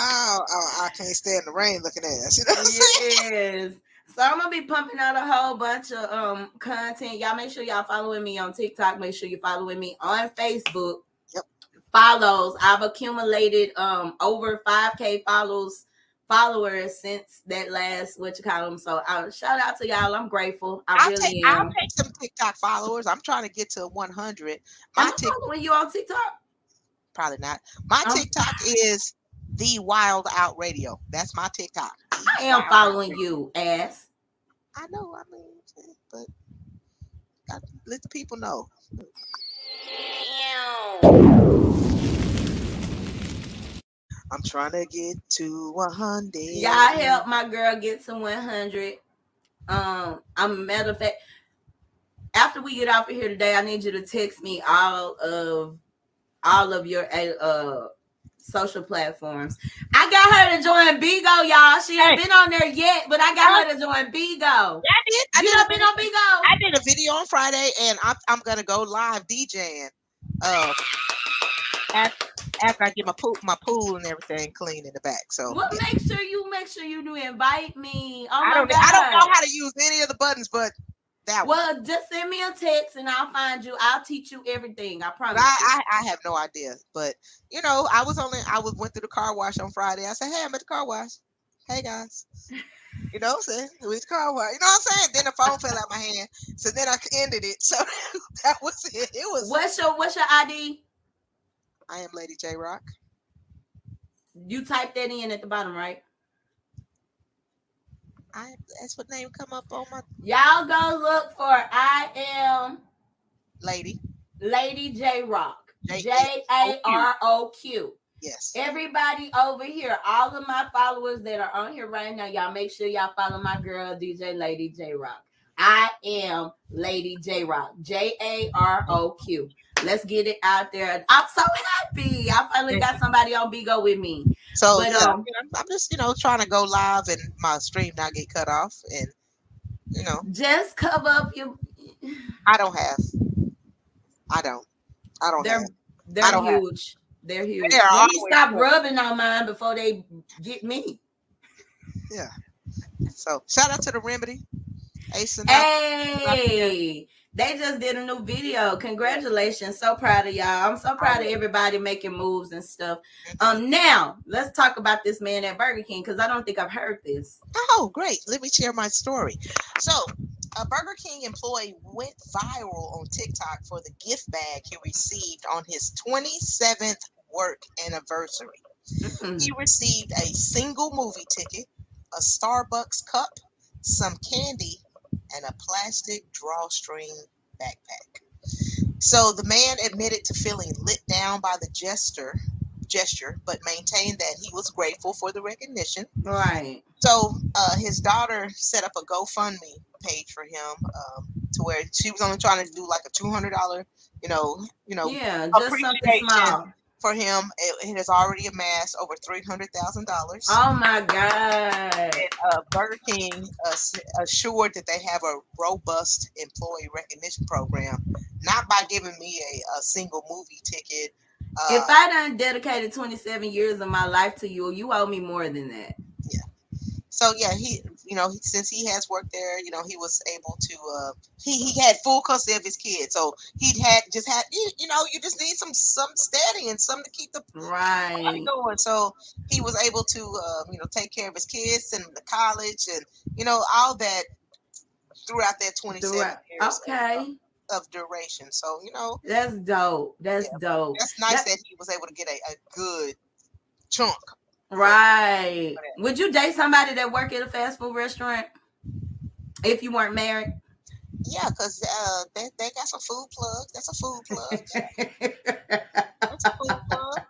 Oh, oh, I can't stand the rain looking at us. You know what yes. So I'm gonna be pumping out a whole bunch of um content. Y'all make sure y'all following me on TikTok. Make sure you're following me on Facebook. Yep. Follows. I've accumulated um over 5k follows followers since that last what you call them. So uh, shout out to y'all. I'm grateful. I I'll really take, am. I'll take some TikTok followers. I'm trying to get to 100. My I'm Tik following you on TikTok. probably not. My I'm- TikTok is the Wild Out Radio. That's my TikTok. I am following you, ass. I know. I mean, but gotta let the people know. I'm trying to get to 100. Y'all help my girl get to 100. Um, I'm a matter of fact, after we get off of here today, I need you to text me all of all of your uh social platforms. I got her to join Bigo, y'all. She ain't Hey. been on there yet, but I got her to join Bigo. I did. I You did, a been video, on Bigo? I did a video on Friday, and I'm, I'm gonna go live DJing. Uh, after, after I get my pool, my pool and everything clean in the back. So Well, make sure you make sure you do invite me. Oh I don't. God. I don't know how to use any of the buttons, but that one. Well, just send me a text and I'll find you. I'll teach you everything. I promise. I, I, I have no idea. But you know, I was only I was went through the car wash on Friday. I said, Hey, I'm at the car wash. Hey guys. [laughs] You know what I'm saying? It was car wash. You know what I'm saying? Then the phone fell out of my hand. So then I ended it. So [laughs] that was it. It was What's your What's your ID? I am Lady J Rock. You type that in at the bottom, right? I that's what name come up on my Y'all go look for I am lady. Lady J Rock. J A R O Q. Yes. Everybody over here, all of my followers that are on here right now, y'all make sure y'all follow my girl DJ Lady J Rock. I am Lady J Rock. J A R O Q. Let's get it out there. I'm so happy. I finally got somebody on Bigo with me. So But, um, I'm just, you know, trying to go live and my stream not get cut off. And you know, Just cover up your. I don't have. I don't. I don't They're have. they're don't have- huge. They're huge. They're Let me stop huge. rubbing on mine before they get me. Yeah. So shout out to the remedy. Ace and Hey, they just did a new video. Congratulations. So proud of y'all. I'm so proud of everybody making moves and stuff. Um, now let's talk about this man at Burger King because I don't think I've heard this. Oh, great. Let me share my story. So, a Burger King employee went viral on TikTok for the gift bag he received on his 27th work anniversary. Mm. He received a single movie ticket, a Starbucks cup, some candy, and a plastic drawstring backpack. So the man admitted to feeling lit down by the gesture, gesture, but maintained that he was grateful for the recognition. Right. So uh, his daughter set up a GoFundMe page for him um, to where she was only trying to do like a two hundred dollar, you know, you know, Yeah, just something small. For him. It, it has already amassed over three hundred thousand dollars. Oh my god. And uh, Burger King uh, assured that they have a robust employee recognition program, not by giving me a, a single movie ticket. Uh, If I done dedicated 27 years of my life to you, you owe me more than that. So yeah, he, you know, he- since he has worked there, you know, he was able to. Uh, he he had full custody of his kids, so he had just had, you, you know, you just need some some steady and some to keep the Right. going. So he was able to, uh, you know, take care of his kids and the college and you know all that throughout that 27 Throughout- years Okay. of, of duration. So you know, That's dope. That's dope. that's nice That- that he was able to get a, a good chunk. Right. Would you date somebody that work at a fast food restaurant if you weren't married? Yeah, because uh, they, they got some food plugs. That's a food plug. [laughs] That's a food plug.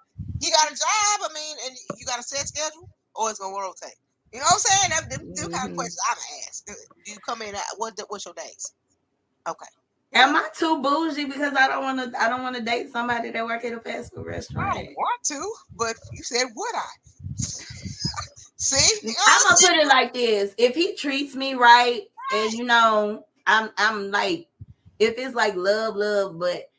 You got a job, I mean, and you got a set schedule, or it's gonna rotate. You know what I'm saying? That, them, them kind Mhm. of questions I'm gonna ask. Do you come in? At, what what's your days? Okay. Am I too bougie because I don't want to? I don't want to date somebody that work at a fast food restaurant. I don't want to, but you said would I? [laughs] See, I'm gonna put it like this: if he treats me right, and you know, I'm I'm like, if it's like love, love, but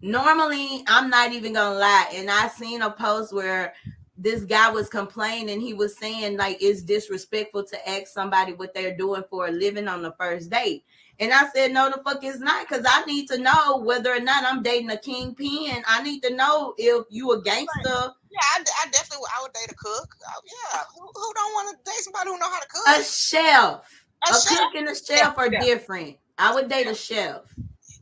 normally I'm not even gonna lie. And I seen a post where this guy was complaining. He was saying like it's disrespectful to ask somebody what they're doing for a living on the first date. And I said, no, the fuck it's not, because I need to know whether or not I'm dating a kingpin. I need to know if you a gangster. Yeah, I, I definitely would- I would date a cook. Oh, yeah, who, who don't want to date somebody who know how to cook? A chef. A A, chef? cook and a chef are Yeah. different. I would date a chef.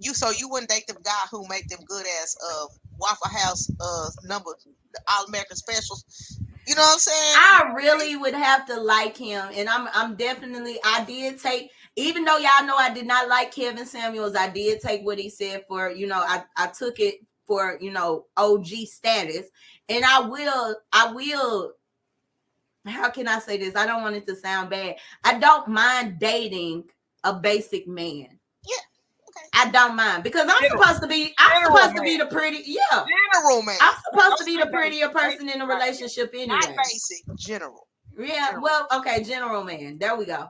You so you wouldn't date the guy who make them good ass uh Waffle House uh number the All American specials. You know what I'm saying? I really would have to like him, and I'm I'm definitely I did take even though y'all know I did not like Kevin Samuels, I did take what he said for you know I I took it for you know OG status, and I will I will. How can I say this? I don't want it to sound bad. I don't mind dating a basic man. Okay. I don't mind because I'm General. supposed to be. I'm General supposed to be the pretty. Yeah, General man. I'm supposed to be the Not prettier person in a right? relationship Not anyway. basic, general. Yeah, General. well, okay, general man. There we go.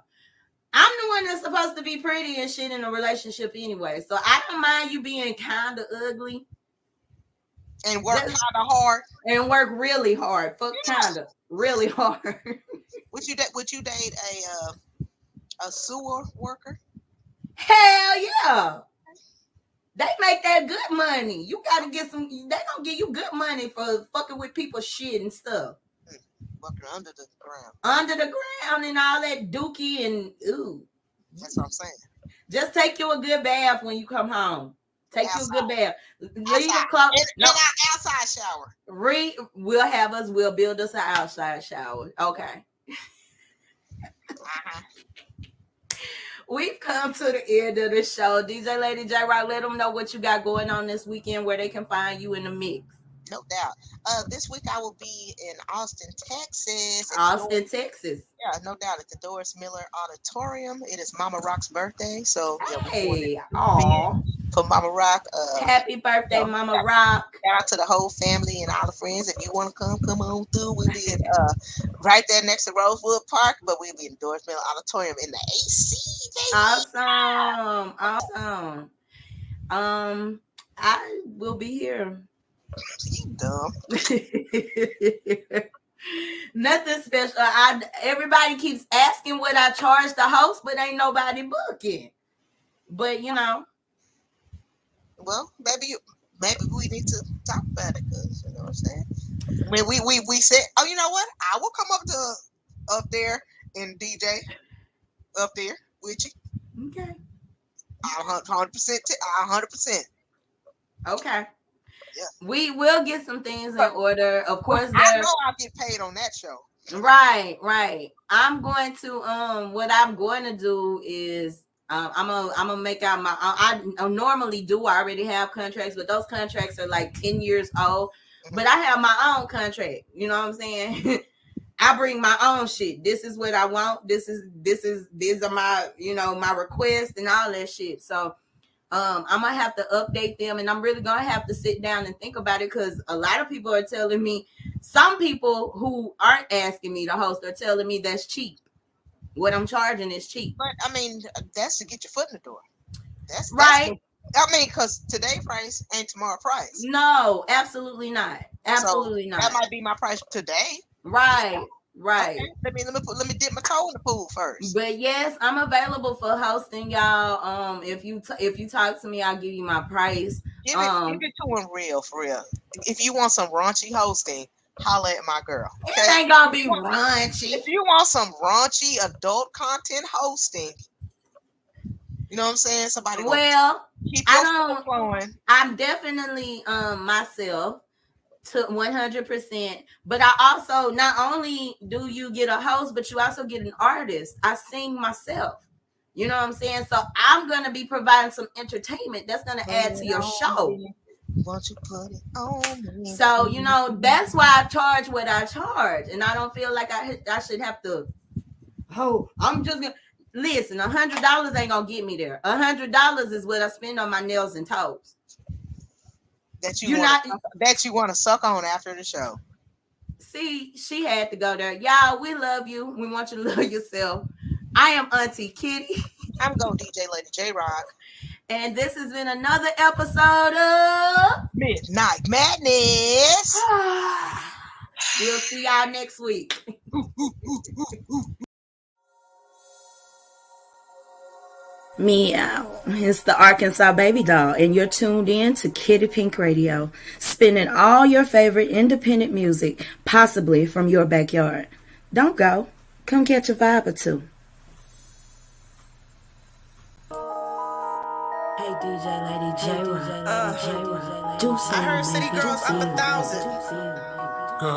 I'm the one that's supposed to be pretty and shit in a relationship anyway. So I don't mind you being kind of ugly And work kind of hard. and work really hard. Fuck kind of really hard. [laughs] Would you date? Would you date a uh, a sewer worker? Hell yeah. They make that good money. You gotta get some. They gonna give you good money for fucking with people's shit and stuff Under the ground. under the ground and all that dookie and ooh. That's what I'm saying. Just take you a good bath when you come home. Take you a good bath. Leave the Outside. clock. In, No, in our outside shower. re we'll have us. We'll build us an outside shower. Okay. Uh-huh. We've come to the end of the show. DJ Lady J Rock, let them know what you got going on this weekend, where they can find you in the mix. No doubt. Uh, this week I will be in Austin, Texas. Austin, Texas. Yeah, no doubt at the Doris Miller Auditorium. It is Mama Rock's birthday, so yeah, Hey, aw. for Mama Rock. Uh, Happy birthday, Yeah. Mama Rock. shout out to the whole family and all the friends. If you want to come, come on through. We'll be in, [laughs] uh, right there next to Rosewood Park, but we'll be in Doris Miller Auditorium in the AC. Baby. Awesome. Awesome. Um, I will be here. You dumb. [laughs] Nothing special. I everybody keeps asking what I charge the host, but ain't nobody booking. But you know, Well, maybe you, maybe we need to talk about it because you know what I'm saying. I mean, we we we said, oh, you know what? I will come up to up there and DJ up there with you. okay, hundred percent, hundred percent. okay. Yeah. We will get some things in order. Of course, I know I'll get paid on that show. Right, right. I'm going to um what I'm going to do is um, I'm gonna I'm gonna make out my I, I normally do I already have contracts, but those contracts are like 10 years old. But I have my own contract. You know what I'm saying? [laughs] I bring my own shit. This is what I want. This is this is these are my you know my requests and all that shit. So um I'm gonna have to update them and I'm really gonna have to sit down and think about it because a lot of people are telling me some people who aren't asking me to host are telling me that's cheap. What I'm charging is cheap. But I mean, that's to get your foot in the door. That's, that's Right. the- I mean, because today price ain't tomorrow price. No, absolutely not. Absolutely That not. That might be my price today. Right, right. Okay, Let me let me put, let me dip my toe in the pool first. But yes, I'm available for hosting y'all. Um, if you t- if you talk to me, I'll give you my price. Give it, um, give it to him real for real. If you want some raunchy hosting, holla at my girl. It ain't gonna be raunchy. If you want some raunchy adult content hosting, you know what I'm saying? Somebody Well, keep I your don't- flowing. I'm definitely um myself to 100%. But I also not only do you get a host, but you also get an artist. I sing myself. You know what I'm saying? So I'm gonna be providing some entertainment that's gonna add to your show. You put it on me? So you know that's why I charge what I charge, and I don't feel like I I should have to. Oh, I'm just gonna listen. A hundred dollars ain't gonna get me there. A hundred dollars is what I spend on my nails and toes. That you You're want not- that you want to suck on after the show. See, she had to go there. Y'all, we love you. We want you to [laughs] love yourself. I am Auntie Kitty, I'm going DJ Lady J Rock. and this has been another episode of. Midnight Madness. [sighs] we'll see y'all next week. [laughs] Meow. It's the Arkansas Baby Doll, and you're tuned in to Kitty Pink Radio, spinning all your favorite independent music, possibly from your backyard. Don't go. Come catch a vibe or two. Hey DJ Lady J Rock. Uh, Do I heard City Girls up a thousand. Go,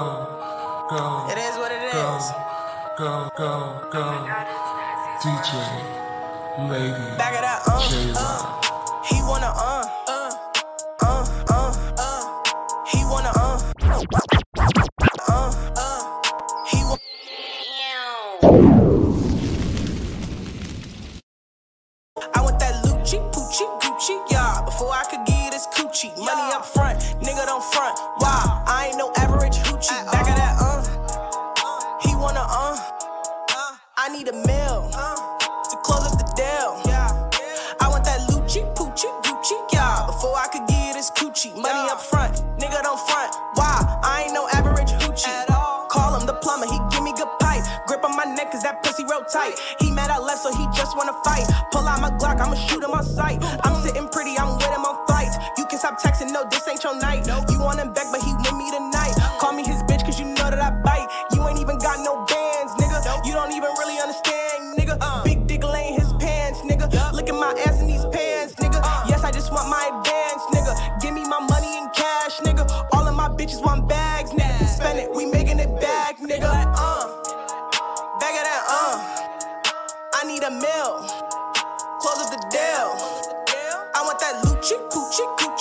go, It is what it go, is. go, go, go. DJ, Lady. Back of that, uh, uh. He wanna, uh, uh, uh, uh. He wanna, uh, uh, uh. He wa- I want that Lucci, Poochie, Gucci, yeah. Before I could get this coochie. Money up front, nigga don't front. Why? I ain't no average hoochie. Gucci, money yeah. up front, nigga don't front. Why? I ain't no average hoochie at all. Call him the plumber, he give me good pipe. Grip on my neck, cause that pussy real tight. He mad I left, so he just wanna fight. Pull out my Glock, I'ma shoot him on sight. I'm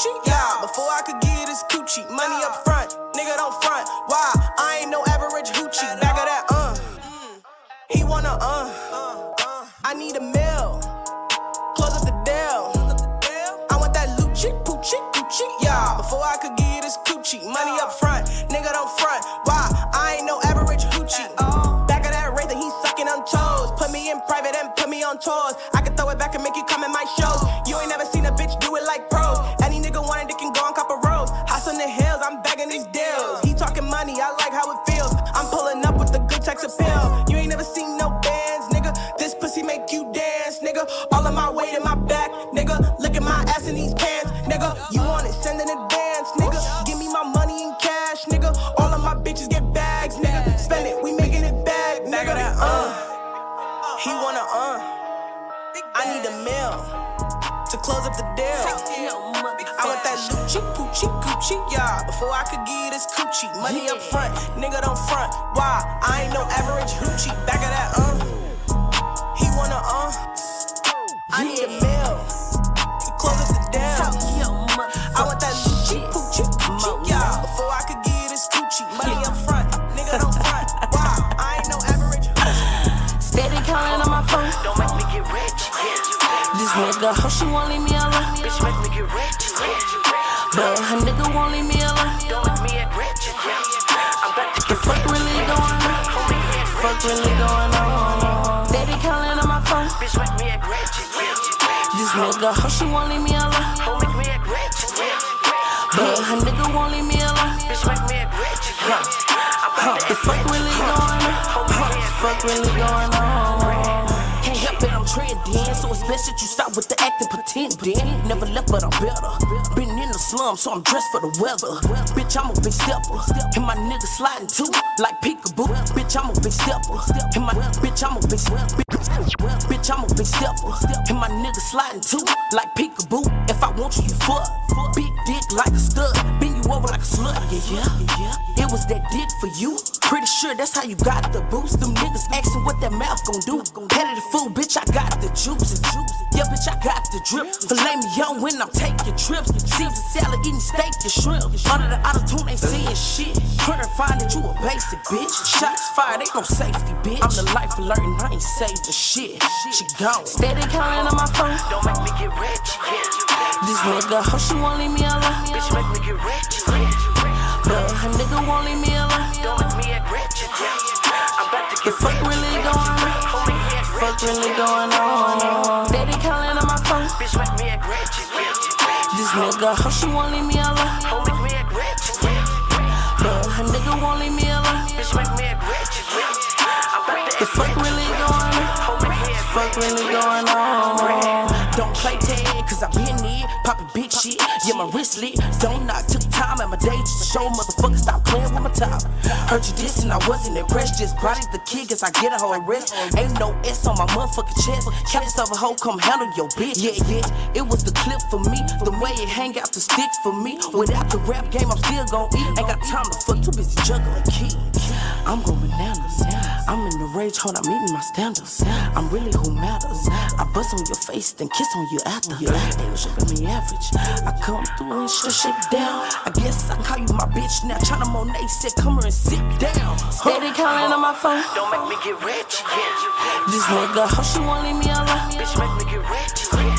Gucci, yeah. Before I could get this coochie, money up front, nigga don't front. Why? I ain't no average hoochie. Bag of that, uh. He wanna, uh. I need a meal. Close up the deal. I want that Lucci, Gucci, Gucci, yeah. Before I could get this coochie, money up front, close up the deal. I want that Lucci, Gucci, Gucci, yeah. Before I could get this coochie, money up front, nigga don't front. Why? I ain't no average hoochie. Back of that, uh. He wanna, uh. I need a meal to close up the deal. I want that Lucci, Gucci, Gucci, yeah. Before I could get this coochie, money nigga, how she won't leave me alone. Bitch, make me get rich. But her nigga won't leave me alone. Don't make me act rich. I'm about to The fuck really going on? Fuck really going on? Steady calling on my phone. Bitch, make me act rich. This nigga, how she won't leave me alone. Don't make me act rich. But her nigga won't leave me alone. Bitch, make me act rich. Huh, the fuck really going on? Huh, fuck really going on? Trending. So it's best that you stop with the acting pretend. Never left, but I'm better. Been in the slum, so I'm dressed for the weather. Bitch, I'm a big stepper. And my nigga sliding too, like peekaboo. Bitch, I'm a big stepper. And my bitch, I'm a big stepper. Bitch, I'm a big stepper. And my nigga sliding too, like peekaboo. If I want you, you fuck. Big dick like a stud. Bend you over like a slut. Yeah, yeah, yeah. Was that dick for you. Pretty sure that's how you got the boost. Them niggas asking what that mouth gon' do. Headed the fool, bitch, I got the juice. Yeah, bitch, I got the drip. Filet me young when I'm taking trips. Caesar salad, eating steak and shrimp. Under the auto tune, ain't seeing shit. Couldn't find that you a basic bitch. Shots fired, ain't no safety, bitch. I'm the life alerting, I ain't for shit. She gone. Steady calling on my phone. Don't make me get rich, yeah. This nigga, how she won't leave me alone. Bitch, make me get rich, yeah. Her nigga won't leave me alone. I'm about to get fuck really going on? Fuck really going on? Steady calling on my phone. This nigga, how she won't leave me alone. Her nigga won't leave me alone. I'm about to The fuck really going on? Fuck really going on? Don't play tag, cause I been there, poppin' big shit. Yeah, my wrist lit. Don't knock, took time at my day just to show motherfuckers stop playing with my top. Heard you dissing, I wasn't impressed. Just brought it the kid, guess I get a whole arrest. Ain't no S on my motherfucking chest. Case of a hoe, come handle your bitch. Yeah, yeah, it was the clip for me. The way it hang out the sticks for me. Without the rap game, I'm still gon' eat. Ain't got time to fuck, too busy juggling kids. I'm going bananas. I'm in the rage, hold, I'm meeting my standards. I'm really who matters. I bust on your face, then kiss on you after. They was up me average. I come through and shut shit down. I guess I call you my bitch now. China Monet said, come here and sit down. Steady calling on my phone. Don't make me get rich, yeah. This nigga, how she won't leave me alone. Bitch, make me get rich, yeah.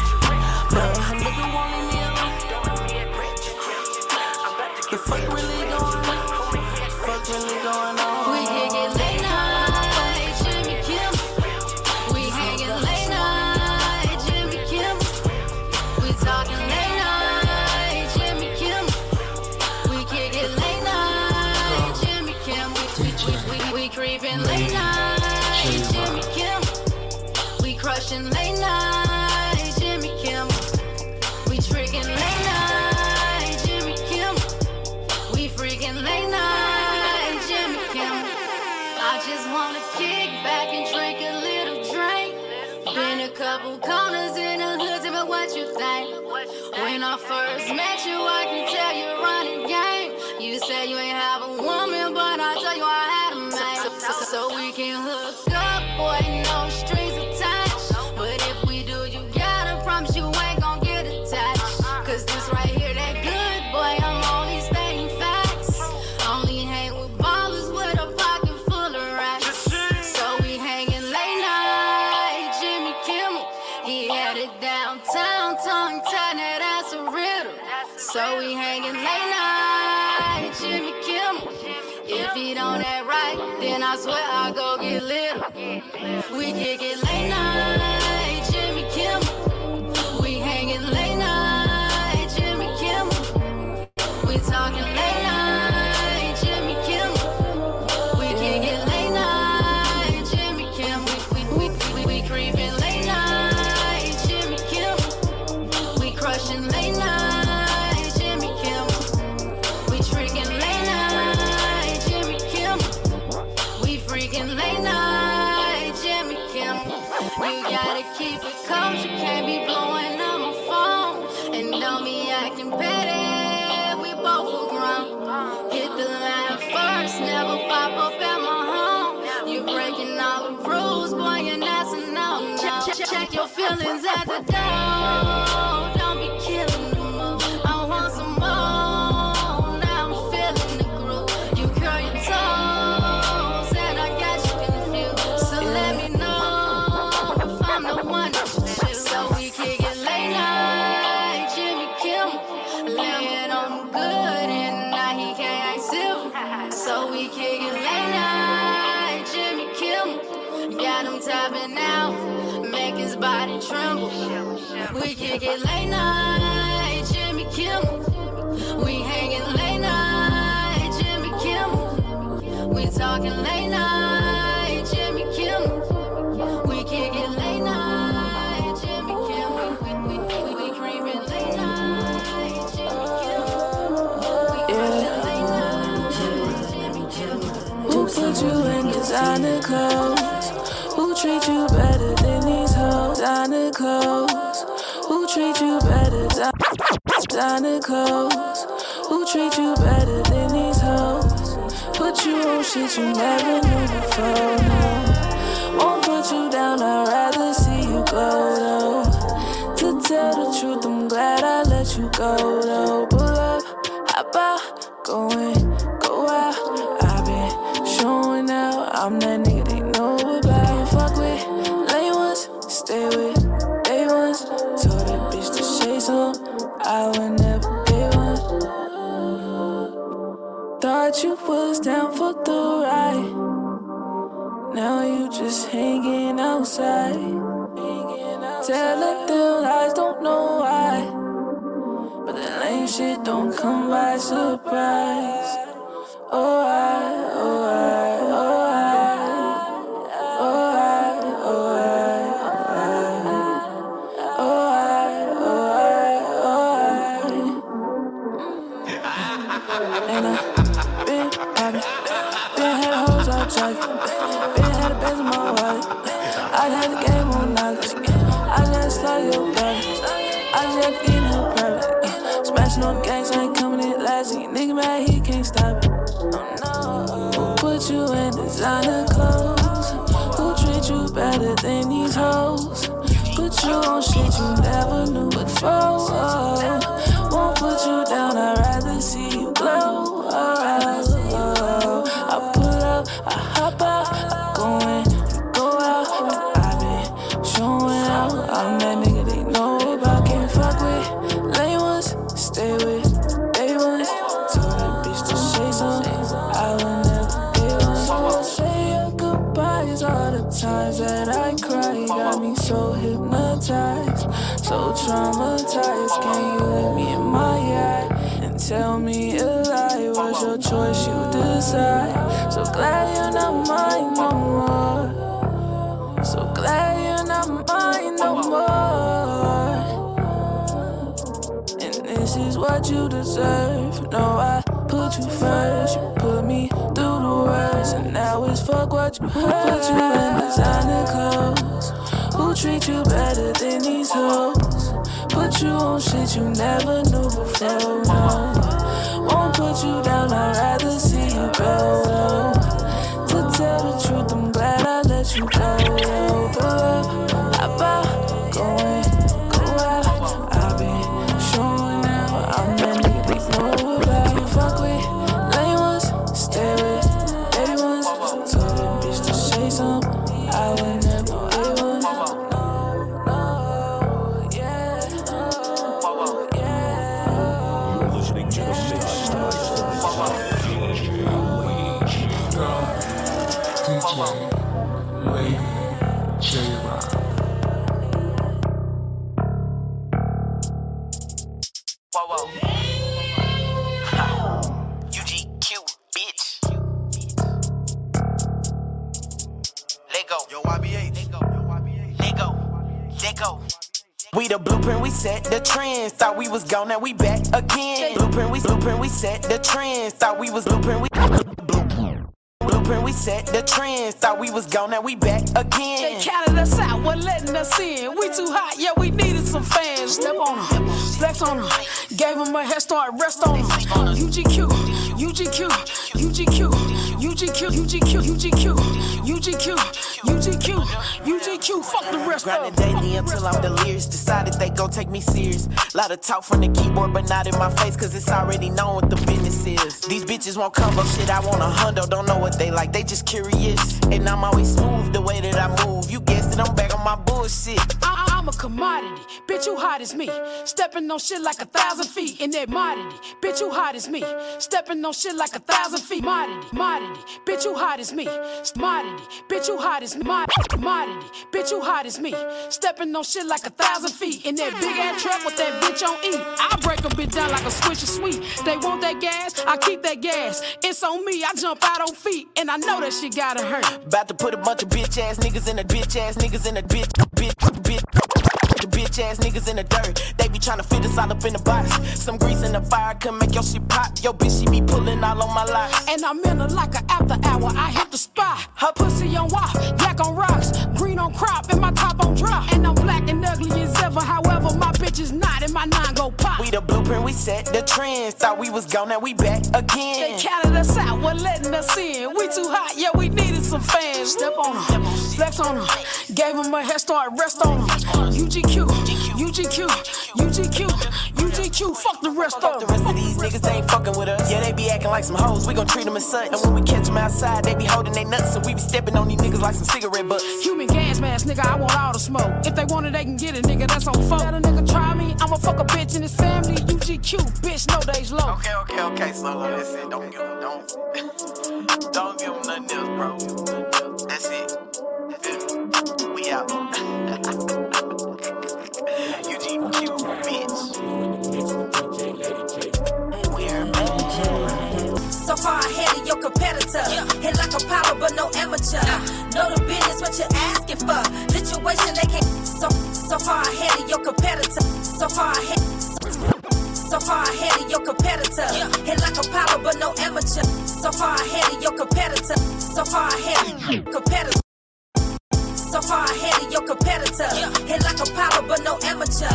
I swear I'll feelings at the door. We kick it late night, Jimmy Kimmel. We hanging late night, Jimmy Kimmel. We talking late night, Jimmy Kimmel. We kick late night, Jimmy Kimmel. Kimmel. Who put you in designer clothes? Who treat you better than these hoes? Designer clothes. Who treat you better? Designer clothes. Who treat you better than these hoes? Put you on shit you never knew before. No, won't put you down. I'd rather see you go though. To tell the truth, I'm glad I let you go though. Pull up, hop out, go in, go out. I've been showing out. I'm that nigga they know about. Fuck with late ones, stay with I would never be one. Thought you was down for the ride. Now you just hanging outside. Telling them lies, don't know why. But the lame shit don't come by surprise. Oh, I, oh, I, oh. And I been robbing, been had hoes out jogging, been had a Benz in my wallet. I had the game on knowledge, I just slide your body, I just in her private. Smashing on gangs, I ain't coming in last. See, nigga mad, he can't stop it. Oh who put you in designer clothes? Who treat you better than these hoes? Put you on shit you never knew before. Won't put you down, I'd rather see you Put you in designer clothes. Who treat you better than these hoes? Put you on shit you never knew before. No, won't put you down. I'd rather see you go. though. now we back again. They counted us out, we're letting us in. We too hot, yeah, we needed some fans. Step on them, flex on them, gave them a head start, rest on them. UGQ, UGQ, UGQ, UGQ, UGQ, UGQ, UGQ, UGQ. UGQ, fuck the rest of Grinding daily until I'm delirious. Decided they gon' take me serious. Lot of talk from the keyboard, but not in my face, cause it's already known what the business is. These bitches won't combo shit, I want a hundo, don't know what they like, they just curious. And I'm always smooth the way that I move. You guessed it, I'm back on my bullshit. I- I'm a commodity, bitch, you hot as me. Stepping on shit like a thousand feet in that modity, bitch, you hot as me. Stepping on shit like a thousand feet, modity, modity, bitch, you hot as me. Modity, bitch, you hot as me. Mod- Modity, bitch, you hot as me. Stepping on shit like a thousand feet in that big ass truck with that bitch on E. I break a bitch down like a switch of sweet. They want that gas, I keep that gas. It's on me, I jump out on feet, and I know that shit gotta hurt. About to put a bunch of bitch ass niggas in a bitch ass niggas in the bitch, bitch, bitch. Bitch ass niggas in the dirt. They be tryna fit us all up in the box. Some grease in the fire can make your shit pop. Yo, bitch, she be pulling all on my locks. And I'm in her like a after hour. I hit the spot. Her pussy on wop, yak on rocks, green on crop, and my top on drop. And I'm black and ugly as ever. However, my bitch is not, and my nine go pop. We the blueprint, we set the trends. Thought we was gone, now we back again. They counted us out, wasn't letting us in. We too hot, yeah, we needed some fans. Step on them, flex on them, gave them a head start, rest on them. UGQ, UGQ, UGQ, UGQ, fuck the rest of the rest of these niggas, they ain't fucking with us. Yeah, they be acting like some hoes, we gon' treat them as such. And when we catch them outside, they be holding their nuts, so we be stepping on these niggas like some cigarette butts. Human gas mask, nigga, I want all the smoke. If they want it, they can get it, nigga, that's on phone. Let a nigga try me, I'ma fuck a bitch in his family. UGQ, bitch, no days low. Okay, okay, okay, solo, that's it. Don't give them, don't, [laughs] don't give them nothing else, bro. That's it. We out. [laughs] So far ahead of your competitor. Hit like Apollo, but no amateur. Know the business, what you're asking for. Situation they can't. So, so far ahead of your competitor. So far ahead. So far ahead of your competitor. Hit like Apollo, but no amateur. So far ahead of your competitor. So far ahead of your competitor. So far ahead of your competitor. Hit like Apollo, but no amateur.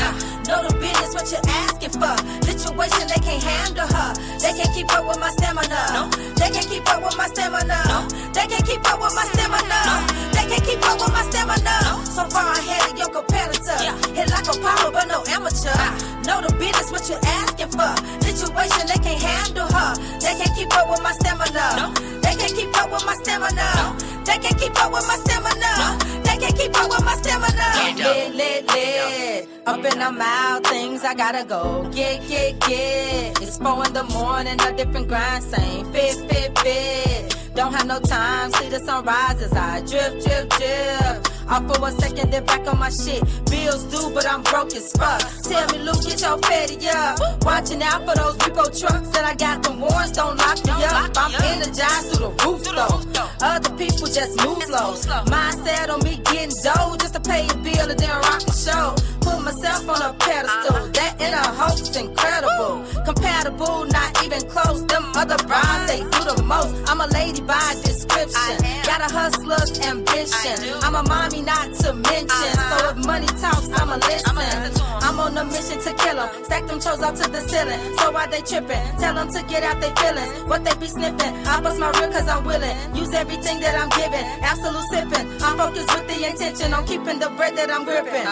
Know the business, what you're asking for. Situation they can't handle her. They can't keep up with my stamina. No. They can't keep up with my stamina. No. They can't keep up with my stamina. No. They can't keep up with my stamina. So far ahead of your competitor. Hit like Apollo, but no amateur. Know the business, what you're asking for. Situation they can't handle her. They can't keep up with my stamina. No. They can't keep up with my stamina. No. They can't keep up with my stamina. They can't keep up with my stamina. Lit, lit, lit. Up and I'm out, things I gotta go. Get, get, get. It's four in the morning, a different grind, same fit, fit, fit. Don't have no time, see the sunrise as I drip, drip, drip. Off for a second, then back on my shit. Bills due, but I'm broke as fuck. Tell me, Luke, get your fatty up. Watching out for those repo trucks that I got. The warrants don't lock me up. I'm energized through the roof, though. Other people just move slow. Mindset on me getting dough just to pay a bill and then rock the show. Put myself on a pedestal. That in a hoax, incredible. Compatible, not even close. Them other brides, they do the most. I'm a lady by description. Got a hustler's ambition. I'm a mommy, not to mention. So if money talks, I'ma listen. I'm on a mission to kill them. Stack them chose up to the ceiling. So why they tripping? Tell them to get out their feelings. What they be sniffing? I bust my real cause I'm willing. Use everything that I'm giving. Absolute sipping. I'm focused with the intention on keeping the bread that I'm gripping.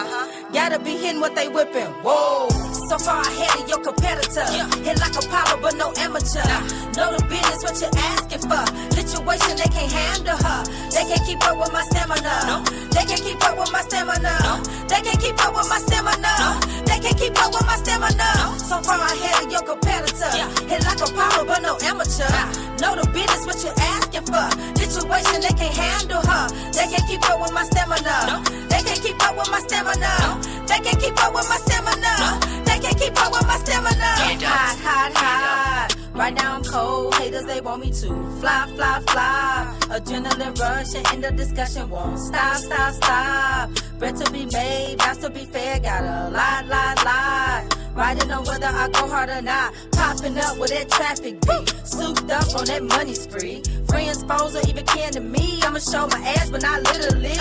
Gotta be hitting what they whipping. Whoa. So far ahead of your competitor. Hit like Apollo, but no amateur. Know the business, what you're asking for. Situation they can't handle her. They can't keep up with my stamina. No. They can't keep up with my stamina. No. They can't keep up with my stamina. They can't keep up with my stamina. So far ahead of your competitor. Hit like Apollo, but no amateur. Know the business, what you're asking for. Situation they can't handle her. They can't keep up with my stamina. They can't keep up with my stamina. They can't keep up with my stamina. They can't keep up with my stamina. Hot, hot, hot. Right now I'm cold. Haters they want me to fly, fly, fly. Adrenaline rush and in the discussion won't stop, stop, stop. Bread to be made, vows to be fair. Got a lot, lot, lot. Riding on whether I go hard or not. Popping up with that traffic beat. Souped up on that money spree. Friends, foes, or even kin to me. I'ma show my ass, but not literally.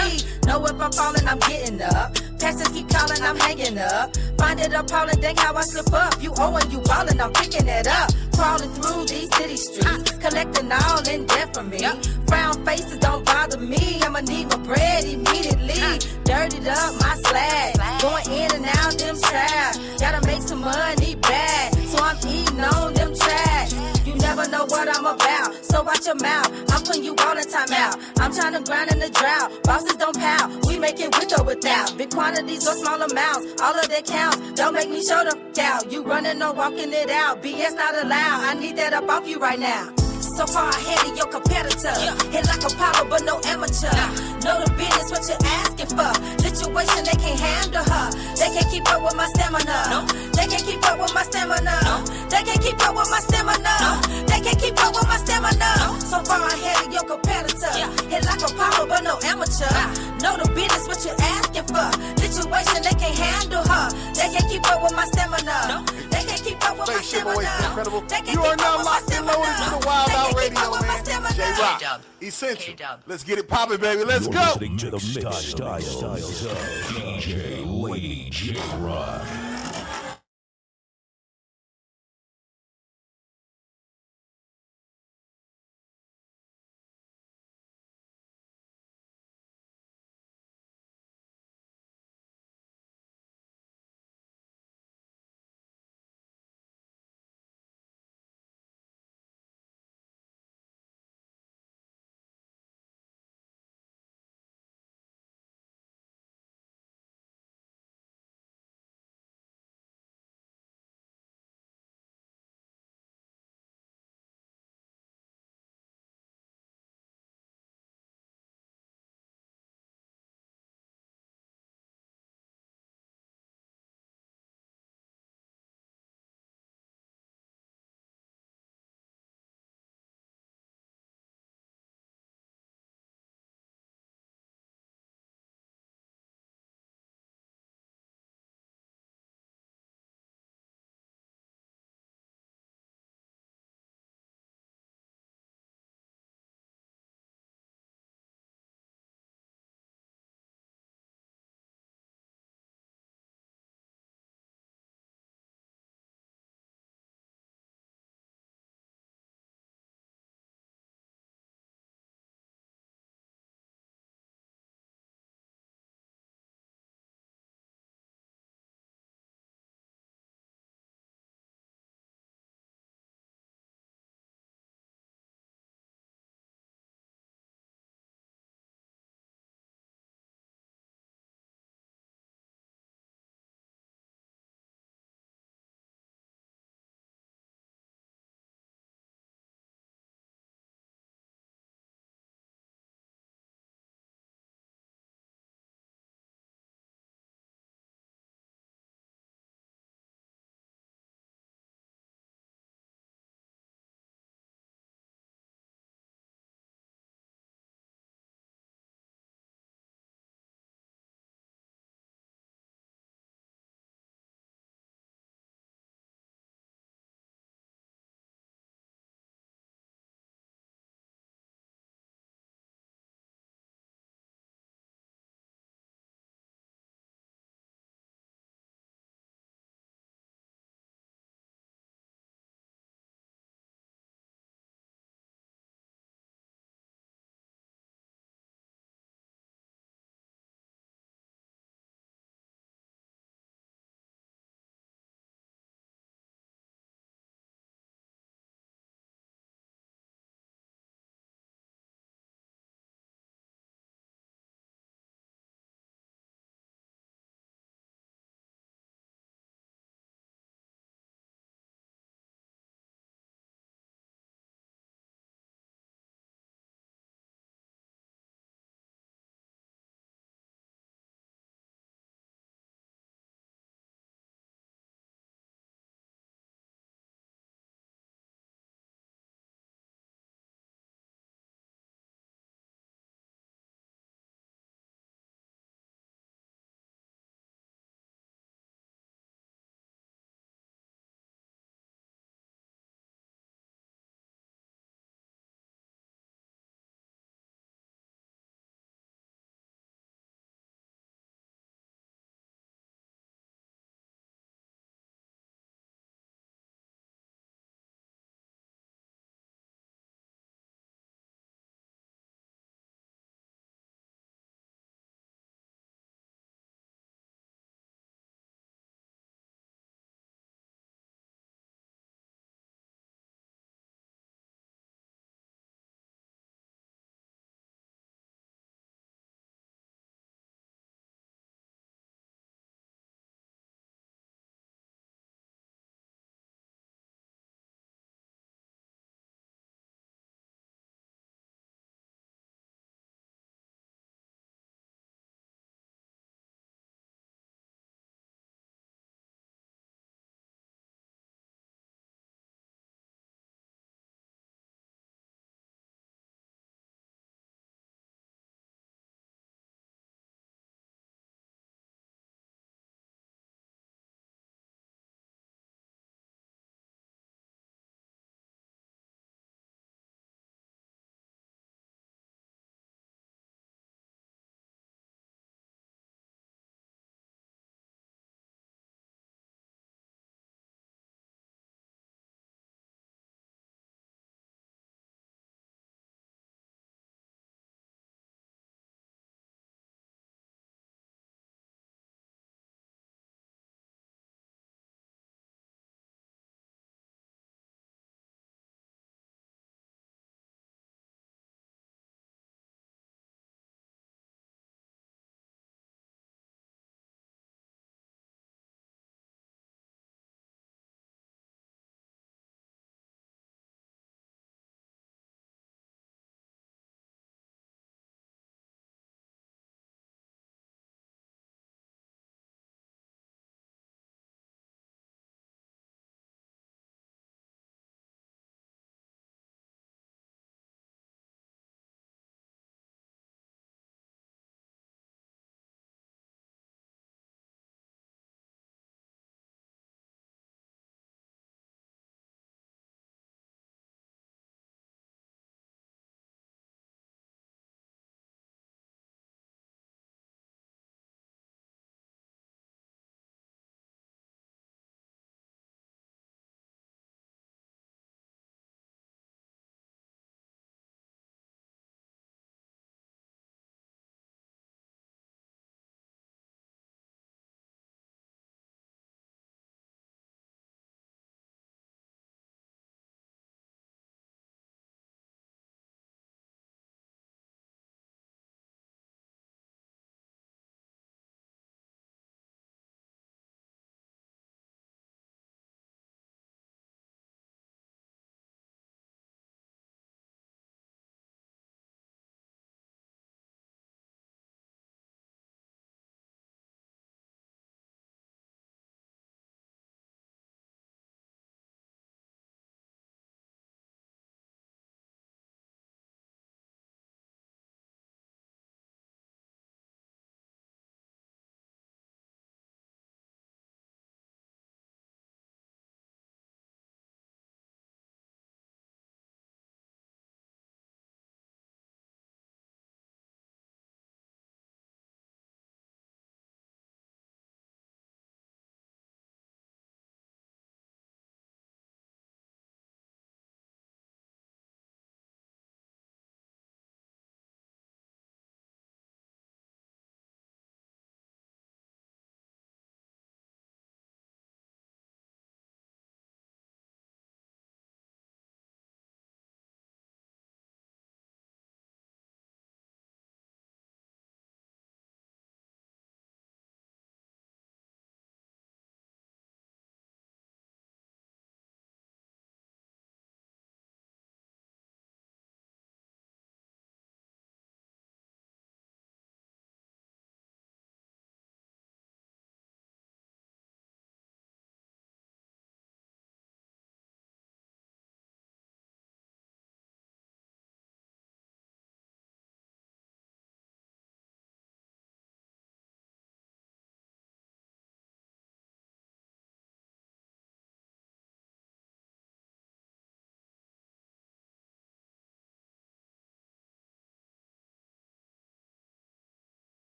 Know if I'm falling, I'm getting up. Pastors keep calling, I'm hanging up. Find it appalling, think how I slip up. You owing, you ballin', I'm picking it up. Crawling through these city streets, collecting all in debt from me. Frown faces don't bother me. I'ma need my bread immediately. Dirtied up my slab, going in and out them trash. Gotta make some money back, so I'm eating on them trash. Never know what I'm about, so watch your mouth. I'm putting you all in time out. I'm trying to grind in the drought. Bosses don't pout, we make it with or without. Big quantities or small amounts, all of that counts. Don't make me show the out. You running or walking it out. BS not allowed. I need that up off you right now. So far ahead of your competitor. Hit like Apollo, but no amateur. Know the business, what you're asking for. Situation, they can't handle her. They can't keep up with my stamina. They can't keep up with my stamina. They can't keep up with my stamina. They can't keep up with my stamina. So far ahead of your competitor. Hit like Apollo, but no amateur. Know the business, what you're asking for. Situation, they can't handle her. They can't keep up with my stamina. They can't keep up with my stamina. They can't You are keep now up locked and loaded to the Wild Out Radio, man. J Rock, K-Dub. Essential. Let's get it poppin', baby. Let's You're go. listening to the mix style, styles of DJ Lady J Rock.